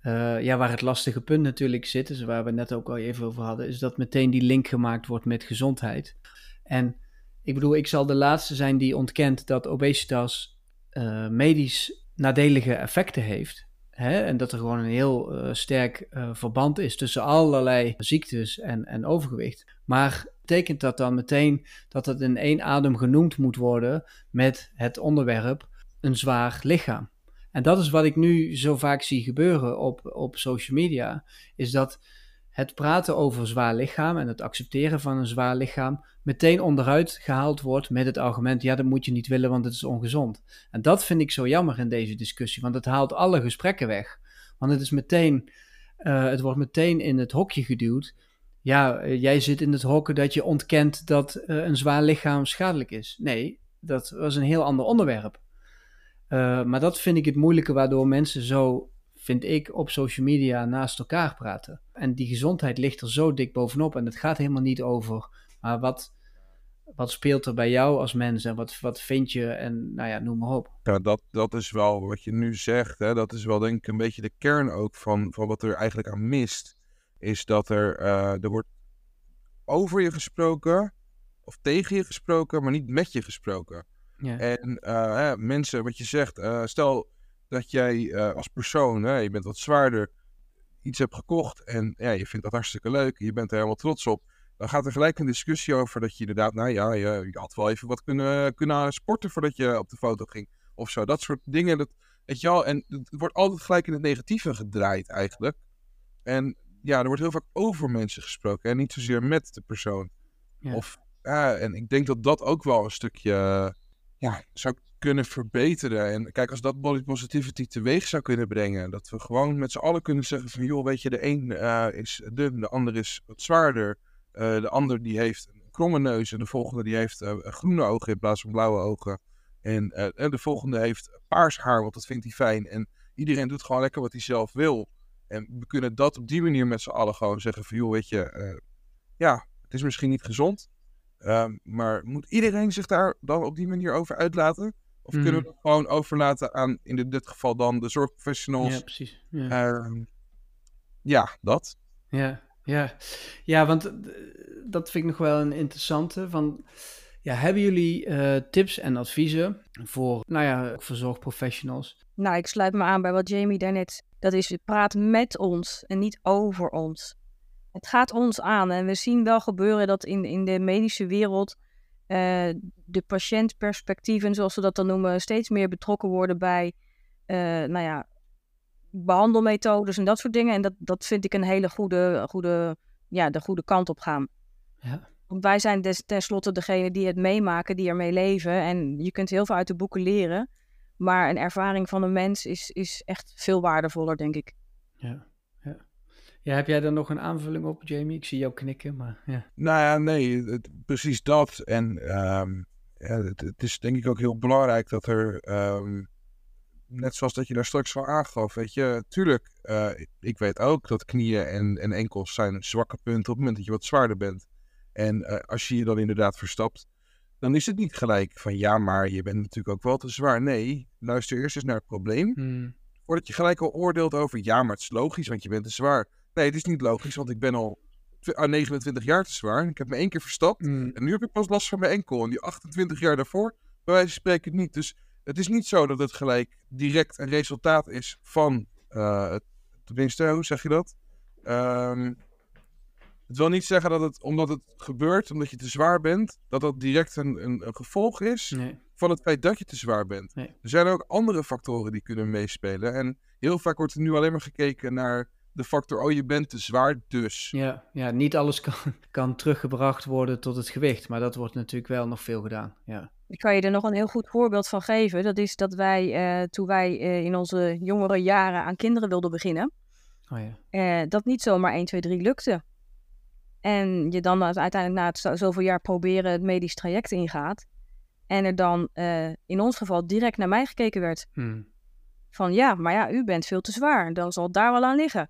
Uh, ja, waar het lastige punt natuurlijk zit, dus waar we net ook al even over hadden, is dat meteen die link gemaakt wordt met gezondheid. En ik bedoel, ik zal de laatste zijn die ontkent dat obesitas uh, medisch nadelige effecten heeft. Hè? En dat er gewoon een heel uh, sterk verband is tussen allerlei ziektes en, en overgewicht. Maar betekent dat dan meteen dat het in één adem genoemd moet worden met het onderwerp een zwaar lichaam? En dat is wat ik nu zo vaak zie gebeuren op, op social media, is dat het praten over zwaar lichaam en het accepteren van een zwaar lichaam meteen onderuit gehaald wordt met het argument, ja, dat moet je niet willen, want het is ongezond. En dat vind ik zo jammer in deze discussie, want het haalt alle gesprekken weg. Want het is meteen, uh, het wordt meteen in het hokje geduwd. Ja, uh, jij zit in het hokken dat je ontkent dat uh, een zwaar lichaam schadelijk is. Nee, dat was een heel ander onderwerp. Uh, maar dat vind ik het moeilijke waardoor mensen zo, vind ik, op social media naast elkaar praten. En die gezondheid ligt er zo dik bovenop. En het gaat helemaal niet over, maar wat, wat speelt er bij jou als mens en wat, wat vind je en nou ja, noem maar op. Ja, dat, dat is wel wat je nu zegt. Hè? Dat is wel denk ik een beetje de kern ook van, van wat er eigenlijk aan mist. Is dat er, uh, er wordt over je gesproken of tegen je gesproken, maar niet met je gesproken. Ja. En uh, mensen, wat je zegt, uh, stel dat jij eh, als persoon, hè, je bent wat zwaarder, iets hebt gekocht en ja, je vindt dat hartstikke leuk, je bent er helemaal trots op, dan gaat er gelijk een discussie over dat je inderdaad, nou ja, je, je had wel even wat kunnen, kunnen sporten voordat je op de foto ging of zo. Dat soort dingen, dat, weet je wel, en het wordt altijd gelijk in het negatieve gedraaid eigenlijk. En ja, er wordt heel vaak over mensen gesproken en niet zozeer met de persoon. Ja. Of, ja, en ik denk dat dat ook wel een stukje ja, zou kunnen verbeteren. En kijk, als dat body positivity teweeg zou kunnen brengen, dat we gewoon met z'n allen kunnen zeggen van, joh, weet je, de een eh, is dun, de ander is wat zwaarder, eh, de ander die heeft een kromme neus en de volgende die heeft eh, groene ogen in plaats van blauwe ogen. En, en de volgende heeft paars haar, want dat vindt hij fijn. En iedereen doet gewoon lekker wat hij zelf wil. En we kunnen dat op die manier met z'n allen gewoon zeggen van, joh, weet je, ja, het is misschien niet gezond, ehm, maar moet iedereen zich daar dan op die manier over uitlaten? Of kunnen we Mhm. het gewoon overlaten aan, in dit geval dan, de zorgprofessionals? Ja, precies. Ja. Ehm, ja, dat. Ja, ja. ja want eh, dat vind ik nog wel een interessante. Van, ja, hebben jullie eh, tips en adviezen voor, nou ja, voor zorgprofessionals? Nou, ik sluit me aan bij wat Jamie daarnet. Dat is, praat met ons en niet over ons. Het gaat ons aan en we zien wel gebeuren dat in, in de medische wereld eh, de patiëntperspectieven, zoals we dat dan noemen, steeds meer betrokken worden bij, eh, nou ja, behandelmethodes en dat soort dingen. En dat, dat vind ik een hele goede, goede, ja, de goede kant op gaan. Ja. Want wij zijn des, tenslotte degene die het meemaken, die ermee leven. En je kunt heel veel uit de boeken leren. Maar een ervaring van een mens is, is echt veel waardevoller, denk ik. Ja, ja. Heb jij daar nog een aanvulling op, Jamie? Ik zie jou knikken, maar ja. Nou ja, nee, het- precies dat. En ehm, ja, het, het is denk ik ook heel belangrijk dat er, ehm, net zoals dat je daar straks al aangaf, weet je, tuurlijk, eh, ik weet ook dat knieën en, en enkels zijn zwakke punten op het moment dat je wat zwaarder bent. En eh, als je je dan inderdaad verstapt, dan is het niet gelijk van ja, maar je bent natuurlijk ook wel te zwaar. Nee, luister eerst eens naar het probleem. Hmm. Voordat je gelijk al oordeelt over ja, maar het is logisch, want je bent te zwaar. Nee, het is niet logisch, want ik ben al tw- ah, 29 jaar te zwaar. Ik heb me één keer verstapt. Hmm. En nu heb ik pas last van mijn enkel. En die 28 jaar daarvoor, bij wijze van spreken niet. Dus het is niet zo dat het gelijk direct een resultaat is van, het- tenminste, hoe zeg je dat? Ehm, het wil niet zeggen dat het, omdat het gebeurt, omdat je te zwaar bent, dat dat direct een, een, een gevolg is Nee. van het feit dat je te zwaar bent. Nee. Er zijn ook andere factoren die kunnen meespelen. En heel vaak wordt er nu alleen maar gekeken naar de factor, oh je bent te zwaar, dus. Ja, ja, niet alles kan, kan teruggebracht worden tot het gewicht, maar dat wordt natuurlijk wel nog veel gedaan. Ja. Ik kan je er nog een heel goed voorbeeld van geven. Dat is dat wij, eh, toen wij eh, in onze jongere jaren aan kinderen wilden beginnen, Oh ja. eh, dat niet zomaar 1, 2, 3 lukte. En je dan uiteindelijk na het zo- zoveel jaar proberen het medisch traject ingaat. En er dan eh, in ons geval direct naar mij gekeken werd. Hmm. Van ja, maar ja, u bent veel te zwaar. Dan zal het daar wel aan liggen.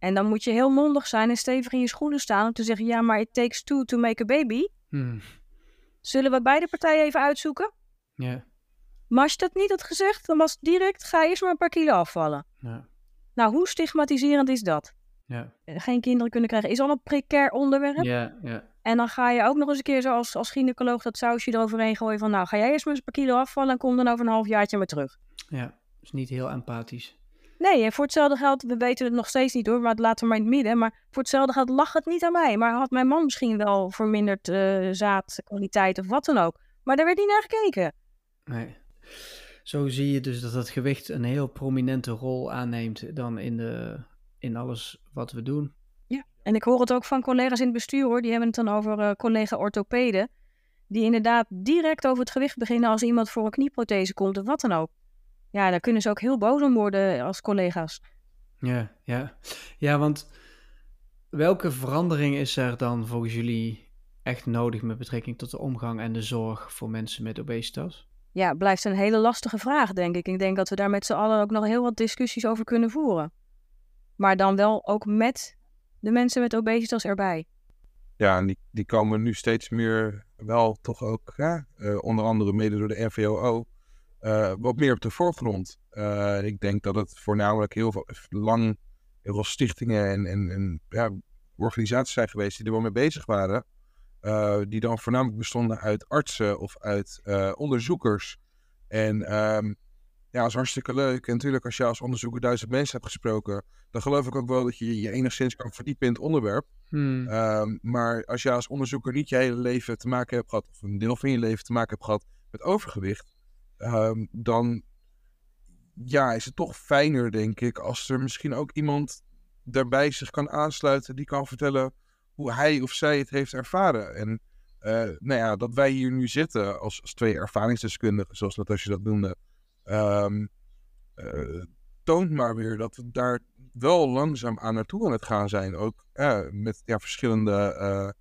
En dan moet je heel mondig zijn en stevig in je schoenen staan om te zeggen: ja, maar it takes two to make a baby. Hmm. Zullen we beide partijen even uitzoeken? Ja. Maar als je dat niet had gezegd, dan was het direct: ga eerst maar een paar kilo afvallen. Ja. Nou, hoe stigmatiserend is dat? Ja. Eh, Geen kinderen kunnen krijgen is al een precair onderwerp. Ja. Ja. En dan ga je ook nog eens een keer zoals als gynaecoloog dat sausje eroverheen gooien van... nou, ga jij eerst maar eens een paar kilo afvallen en kom dan over een half jaartje maar terug. Ja. Is niet heel empathisch. Nee, en voor hetzelfde geld, we weten het nog steeds niet hoor, maar het laten we maar in het midden. Maar voor hetzelfde geld lag het niet aan mij. Maar had mijn man misschien wel verminderd eh, zaadkwaliteit of wat dan ook. Maar daar werd niet naar gekeken. Nee. Zo zie je dus dat het gewicht een heel prominente rol aanneemt dan in, de, in alles wat we doen. En ik hoor het ook van collega's in het bestuur hoor, die hebben het dan over eh, collega orthopeden. Die inderdaad direct over het gewicht beginnen als iemand voor een knieprothese komt of wat dan ook. Ja, daar kunnen ze ook heel boos om worden als collega's. Ja, ja. Ja, want welke verandering is er dan volgens jullie echt nodig met betrekking tot de omgang en de zorg voor mensen met obesitas? Ja, blijft een hele lastige vraag, denk ik. Ik denk dat we daar met z'n allen ook nog heel wat discussies over kunnen voeren. Maar dan wel ook met de mensen met obesitas erbij. Ja, en die, die komen nu steeds meer wel toch ook, ja, eh, onder andere mede door de NVOO, eh, wat meer op de voorgrond. Eh, ik denk dat het voornamelijk heel veel, lang heel veel stichtingen en, en, en ja, organisaties zijn geweest die er wel mee bezig waren. eh, die dan voornamelijk bestonden uit artsen of uit onderzoekers. En ehm, ja, is hartstikke leuk. En natuurlijk, als je als onderzoeker duizend mensen hebt gesproken, dan geloof ik ook wel dat je je enigszins kan verdiepen in het onderwerp. Hmm. Ehm, maar als je als onderzoeker niet je hele leven te maken hebt gehad, of een deel van je leven te maken hebt gehad met overgewicht, ehm, dan ja, is het toch fijner, denk ik, als er misschien ook iemand daarbij zich kan aansluiten die kan vertellen hoe hij of zij het heeft ervaren. En eh, nou ja, dat wij hier nu zitten als, als twee ervaringsdeskundigen, zoals Natasja dat noemde, ehm, eh, toont maar weer dat we daar wel langzaam aan naartoe aan het gaan zijn. Ook eh, met ja, verschillende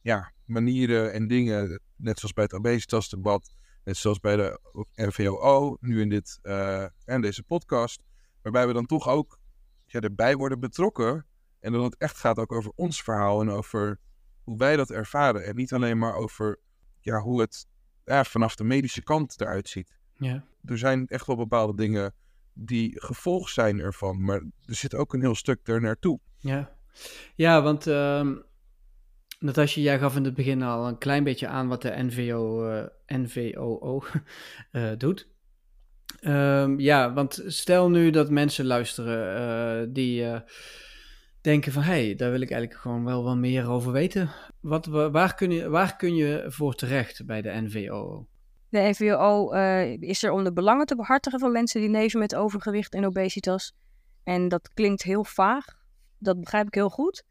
ja, manieren en dingen. Net zoals bij het obesitasdebat, net zoals bij de NVOO, nu in dit, eh, en deze podcast. Waarbij we dan toch ook ja, erbij worden betrokken. En dat het echt gaat ook over ons verhaal en over hoe wij dat ervaren. En niet alleen maar over ja, hoe het ja, vanaf de medische kant eruit ziet. Ja. Er zijn echt wel bepaalde dingen die gevolg zijn ervan. Maar er zit ook een heel stuk er naartoe. Ja, ja want ehm Natasja, jij gaf in het begin al een klein beetje aan wat de NVO, eh, NVOO eh, doet. Ehm, ja, want stel nu dat mensen luisteren eh, die denken van... hé, hey, daar wil ik eigenlijk gewoon wel wat meer over weten. Wat, wa- waar, kun je, waar kun je voor terecht bij de NVO? De NVO eh, is er om de belangen te behartigen van mensen die leven met overgewicht en obesitas. En dat klinkt heel vaag. Dat begrijp ik heel goed.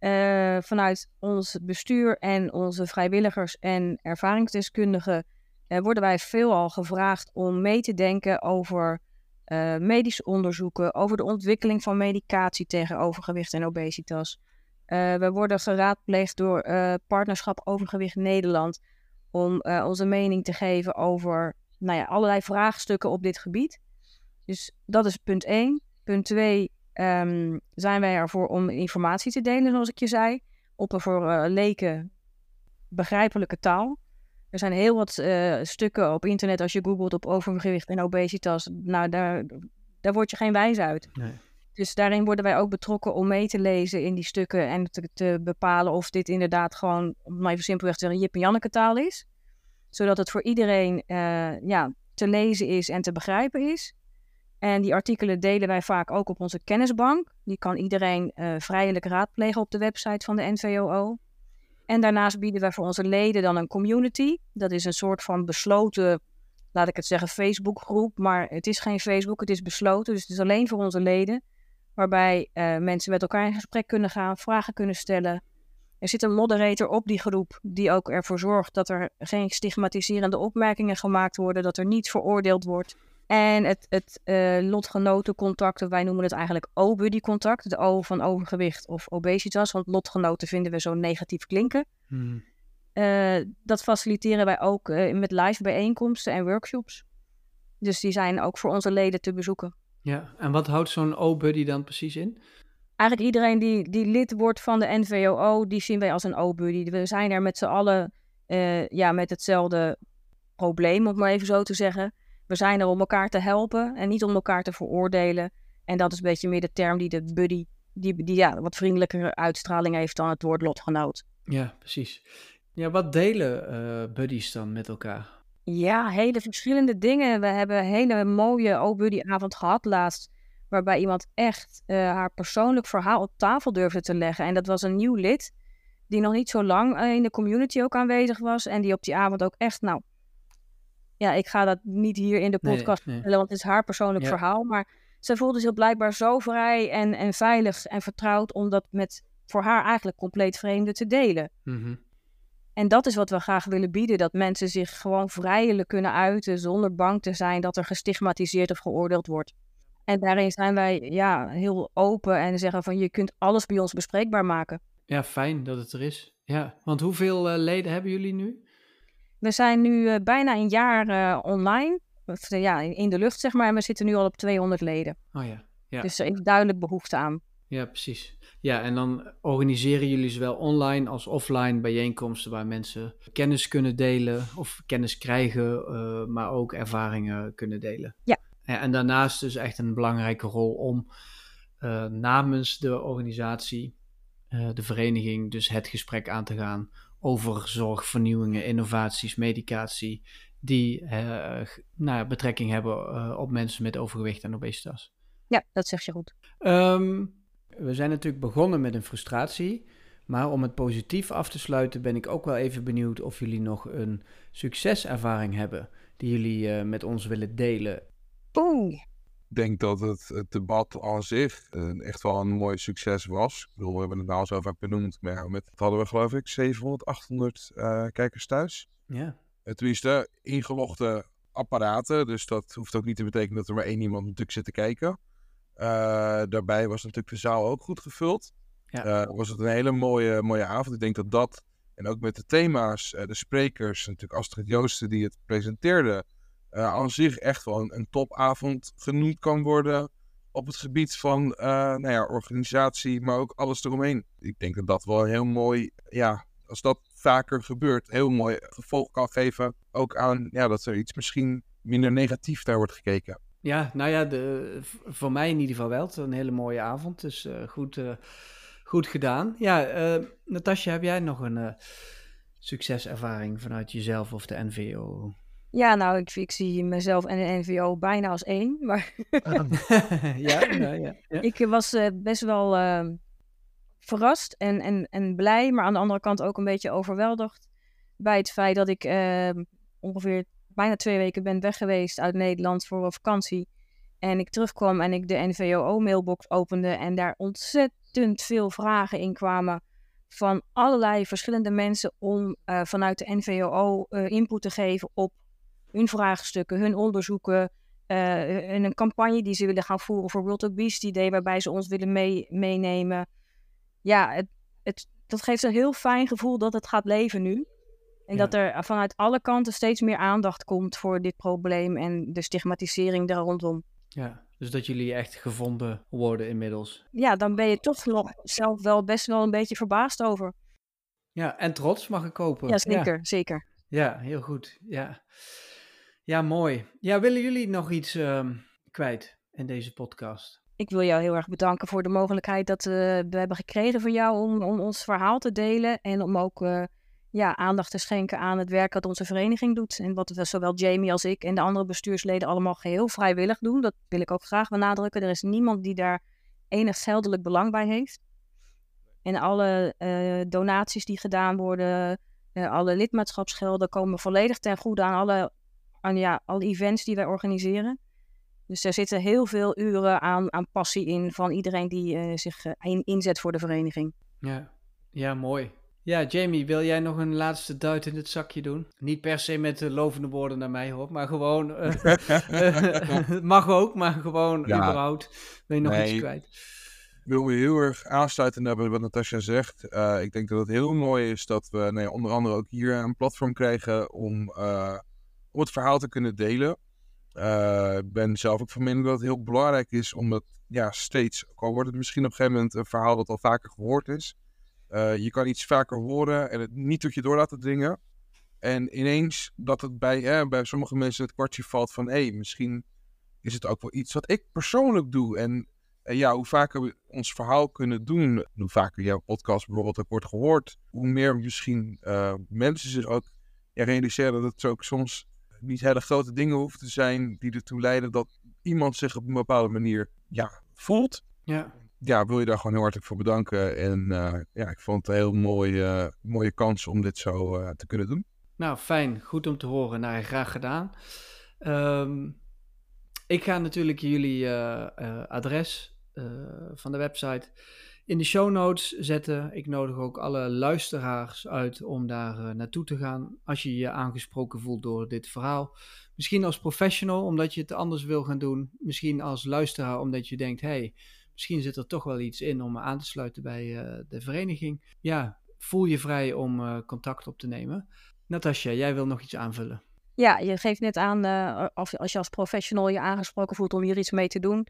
Eh, vanuit ons bestuur en onze vrijwilligers en ervaringsdeskundigen eh, worden wij veelal gevraagd om mee te denken over eh, medische onderzoeken, over de ontwikkeling van medicatie tegen overgewicht en obesitas. We worden geraadpleegd door Partnerschap Overgewicht Nederland om onze mening te geven over nou ja, allerlei vraagstukken op dit gebied. Dus dat is punt 1. Punt 2 zijn wij ervoor om informatie te delen, zoals ik je zei, op een voor eh, leken begrijpelijke taal. Er zijn heel wat eh, stukken op internet als je googelt op overgewicht en obesitas. Nou, daar, daar word je geen wijs uit. Nee. Dus daarin worden wij ook betrokken om mee te lezen in die stukken en te, te bepalen of dit inderdaad gewoon, om maar even simpelweg te zeggen, Jip en Janneke taal is. Zodat het voor iedereen eh, ja, te lezen is en te begrijpen is. En die artikelen delen wij vaak ook op onze kennisbank. Die kan iedereen eh, vrijelijk raadplegen op de website van de NVOO. En daarnaast bieden wij voor onze leden dan een community. Dat is een soort van besloten, laat ik het zeggen, Facebookgroep. Maar het is geen Facebook, het is besloten. Dus het is alleen voor onze leden. Waarbij uh, mensen met elkaar in gesprek kunnen gaan, vragen kunnen stellen. Er zit een moderator op die groep die ook ervoor zorgt dat er geen stigmatiserende opmerkingen gemaakt worden, dat er niet veroordeeld wordt. En het, het uh, lotgenotencontact, wij noemen het eigenlijk O-buddy-contact, de O van overgewicht of obesitas, want lotgenoten vinden we zo negatief klinken. Hmm. Uh, dat faciliteren wij ook uh, met live bijeenkomsten en workshops. Dus die zijn ook voor onze leden te bezoeken. Ja, en wat houdt zo'n O-buddy dan precies in? Eigenlijk iedereen die, die lid wordt van de NVOO, die zien wij als een O-buddy. We zijn er met z'n allen ja, met hetzelfde probleem, om het maar even zo te zeggen. We zijn er om elkaar te helpen en niet om elkaar te veroordelen. En dat is een beetje meer de term die de buddy, die, die ja, wat vriendelijkere uitstraling heeft dan het woord lotgenoot. Ja, precies. Ja, wat delen uh, buddies dan met elkaar? Ja, hele verschillende dingen. We hebben een hele mooie O-buddy-avond gehad laatst. Waarbij iemand echt uh, haar persoonlijk verhaal op tafel durfde te leggen. En dat was een nieuw lid, die nog niet zo lang uh, in de community ook aanwezig was. En die op die avond ook echt, nou, ja, ik ga dat niet hier in de podcast nee, want het is haar persoonlijk ja. verhaal. Maar zij voelde zich blijkbaar zo vrij en, en veilig en vertrouwd om dat met voor haar eigenlijk compleet vreemden te delen. Mm -hmm. En dat is wat we graag willen bieden: dat mensen zich gewoon vrijelijk kunnen uiten zonder bang te zijn dat er gestigmatiseerd of geoordeeld wordt. En daarin zijn wij ja, heel open en zeggen van je kunt alles bij ons bespreekbaar maken. Ja, fijn dat het er is. Ja, want hoeveel uh, leden hebben jullie nu? We zijn nu uh, bijna een jaar uh, online, of, ja, in de lucht zeg maar, en we zitten nu al op 200 leden. Oh ja. ja. Dus er is duidelijk behoefte aan. Ja, precies. Ja, en dan organiseren jullie zowel online als offline bijeenkomsten waar mensen kennis kunnen delen of kennis krijgen, uh, maar ook ervaringen kunnen delen. Ja. En daarnaast dus echt een belangrijke rol om uh, namens de organisatie, uh, de vereniging, dus het gesprek aan te gaan over zorg, vernieuwingen, innovaties, medicatie die nou, betrekking hebben op mensen met overgewicht en obesitas. Ja, dat zeg je goed. Ehm, we zijn natuurlijk begonnen met een frustratie. Maar om het positief af te sluiten, ben ik ook wel even benieuwd of jullie nog een succeservaring hebben die jullie uh, met ons willen delen. Oeh. Ik denk dat het, het debat aan zich uh, echt wel een mooi succes was. Ik bedoel, we hebben het nou zo vaak benoemd, maar met, hadden we geloof ik 700, 800 uh, kijkers thuis. Ja. Tenminste, ingelogde apparaten, dus dat hoeft ook niet te betekenen dat er maar één iemand natuurlijk zit te kijken. Uh, daarbij was natuurlijk de zaal ook goed gevuld. Ja. Uh, was het een hele mooie, mooie avond. Ik denk dat dat, en ook met de thema's, de sprekers, natuurlijk Astrid Joosten die het presenteerde, aan zich echt wel een, een, topavond genoemd kan worden op het gebied van nou ja, organisatie, maar ook alles eromheen. Ik denk dat dat wel heel mooi, ja, als dat vaker gebeurt, heel mooi gevolg kan geven. Ook aan ja, dat er iets misschien minder negatief daar wordt gekeken. Ja, nou ja, de, voor mij in ieder geval wel. Het een hele mooie avond. Dus uh, goed, uh, goed gedaan. Ja, uh, Natasja, heb jij nog een succeservaring vanuit jezelf of de NVO? Ja, nou, ik, ik zie mezelf en de NVO bijna als één. Maar ja, nou, ja, ja, ik was best wel ehm, verrast en, en, en blij, maar aan de andere kant ook een beetje overweldigd bij het feit dat ik ehm, ongeveer bijna twee weken ben weg geweest uit Nederland voor een vakantie. En ik terugkwam en ik de NVO-mailbox opende en daar ontzettend veel vragen in kwamen van allerlei verschillende mensen om uh, vanuit de NVO uh, eh, input te geven op hun vraagstukken, hun onderzoeken, uh, een campagne die ze willen gaan voeren voor World Obesity Day, waarbij ze ons willen mee, meenemen. Ja, het, het, dat geeft een heel fijn gevoel dat het gaat leven nu. En dat er vanuit alle kanten steeds meer aandacht komt voor dit probleem en de stigmatisering daar rondom. Ja, dus dat jullie echt gevonden worden inmiddels. Ja, dan ben je toch nog zelf wel best wel een beetje verbaasd over. Ja, en trots mag ik kopen. Ja, zeker, ja. zeker. Ja, heel goed. Ja. Ja, mooi. Ja, willen jullie nog iets uh, kwijt in deze podcast? Ik wil jou heel erg bedanken voor de mogelijkheid dat uh, we hebben gekregen van jou om, om ons verhaal te delen en om ook... Uh, ja, aandacht te schenken aan het werk dat onze vereniging doet. En wat we, zowel Jamie als ik en de andere bestuursleden allemaal geheel vrijwillig doen. Dat wil ik ook graag benadrukken. Er is niemand die daar enig geldelijk belang bij heeft. En alle uh, donaties die gedaan worden, alle lidmaatschapsgelden komen volledig ten goede aan alle, aan, ja, alle events die wij organiseren. Dus er zitten heel veel uren aan, aan passie in van iedereen die uh, zich inzet voor de vereniging. Ja, ja mooi. Ja, Jamie, wil jij nog een laatste duit in het zakje doen? Niet per se met de lovende woorden naar mij hoor, maar gewoon. Uh, mag ook, maar gewoon ja. überhaupt. Wil je nog nee. iets kwijt? Ik wil me heel erg aansluiten bij wat Natasja zegt. Uh, ik denk dat het heel mooi is dat we nee, onder andere ook hier een platform krijgen om, om het verhaal te kunnen delen. Ik ben zelf ook van mening dat het heel belangrijk is om het ja, steeds, ook al wordt het misschien op een gegeven moment een verhaal dat al vaker gehoord is, uh, je kan iets vaker horen en het niet tot je door laten dringen. En ineens dat het bij, eh, bij sommige mensen het kwartje valt van... hé, hey, misschien is het ook wel iets wat ik persoonlijk doe. En, en ja, hoe vaker we ons verhaal kunnen doen... hoe vaker jouw podcast bijvoorbeeld ook wordt gehoord... hoe meer misschien uh, mensen zich ook ja, realiseren dat het ook soms niet hele grote dingen hoeven te zijn... die ertoe leiden dat iemand zich op een bepaalde manier ja, voelt. Ja ja, wil je daar gewoon heel hartelijk voor bedanken. En uh, ja, ik vond het een heel mooie, uh, mooie kans om dit zo uh, te kunnen doen. Nou, fijn. Goed om te horen. Nou, graag gedaan. Um, ik ga natuurlijk jullie adres van de website in de show notes zetten. Ik nodig ook alle luisteraars uit om daar naartoe te gaan. Als je je aangesproken voelt door dit verhaal. Misschien als professional, omdat je het anders wil gaan doen. Misschien als luisteraar, omdat je denkt: hey, misschien zit er toch wel iets in om aan te sluiten bij uh, de vereniging. Ja, voel je vrij om uh, contact op te nemen. Natasja, jij wil nog iets aanvullen? Ja, je geeft net aan, als, als je als professional je aangesproken voelt om hier iets mee te doen.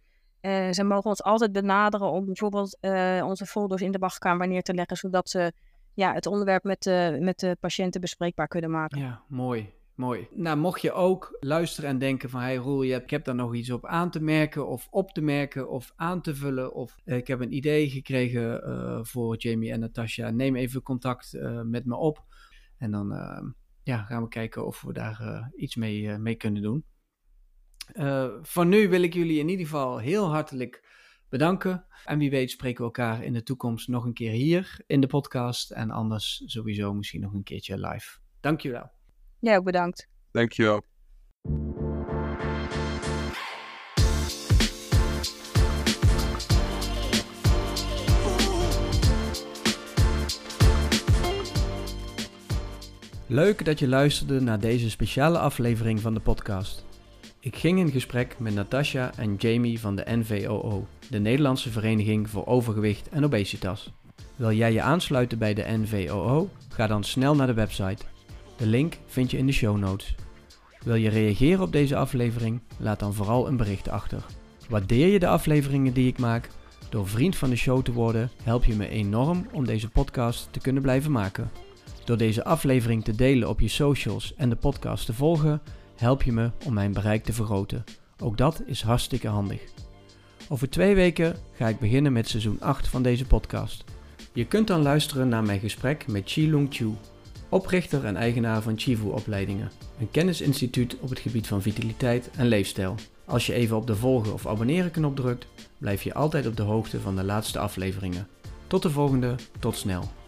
Ze mogen ons altijd benaderen om bijvoorbeeld onze folders in de wachtkamer neer te leggen, zodat ze ja, het onderwerp met, met de patiënten bespreekbaar kunnen maken. Ja, mooi. Mooi. Nou, mocht je ook luisteren en denken van... Hey Roel, je hebt, ik heb daar nog iets op aan te merken of op te merken of aan te vullen... of uh, ik heb een idee gekregen uh, voor Jamie en Natasja. Neem even contact uh, met me op. En dan ja, gaan we kijken of we daar iets mee, mee kunnen doen. Voor nu wil ik jullie in ieder geval heel hartelijk bedanken. En wie weet spreken we elkaar in de toekomst nog een keer hier in de podcast. En anders sowieso misschien nog een keertje live. Dankjewel. Jij ook bedankt. Dankjewel. Leuk dat je luisterde naar deze speciale aflevering van de podcast. Ik ging in gesprek met Natasha en Jamie van de NVOO, de Nederlandse Vereniging voor Overgewicht en Obesitas. Wil jij je aansluiten bij de NVOO? Ga dan snel naar de website. De link vind je in de show notes. Wil je reageren op deze aflevering? Laat dan vooral een bericht achter. Waardeer je de afleveringen die ik maak? Door vriend van de show te worden help je me enorm om deze podcast te kunnen blijven maken. Door deze aflevering te delen op je socials en de podcast te volgen, help je me om mijn bereik te vergroten. Ook dat is hartstikke handig. Over twee weken ga ik beginnen met seizoen 8 van deze podcast. Je kunt dan luisteren naar mijn gesprek met Chi Lung Chu, oprichter en eigenaar van Chivu Opleidingen, een kennisinstituut op het gebied van vitaliteit en leefstijl. Als je even op de volgen of abonneren knop drukt, blijf je altijd op de hoogte van de laatste afleveringen. Tot de volgende, tot snel.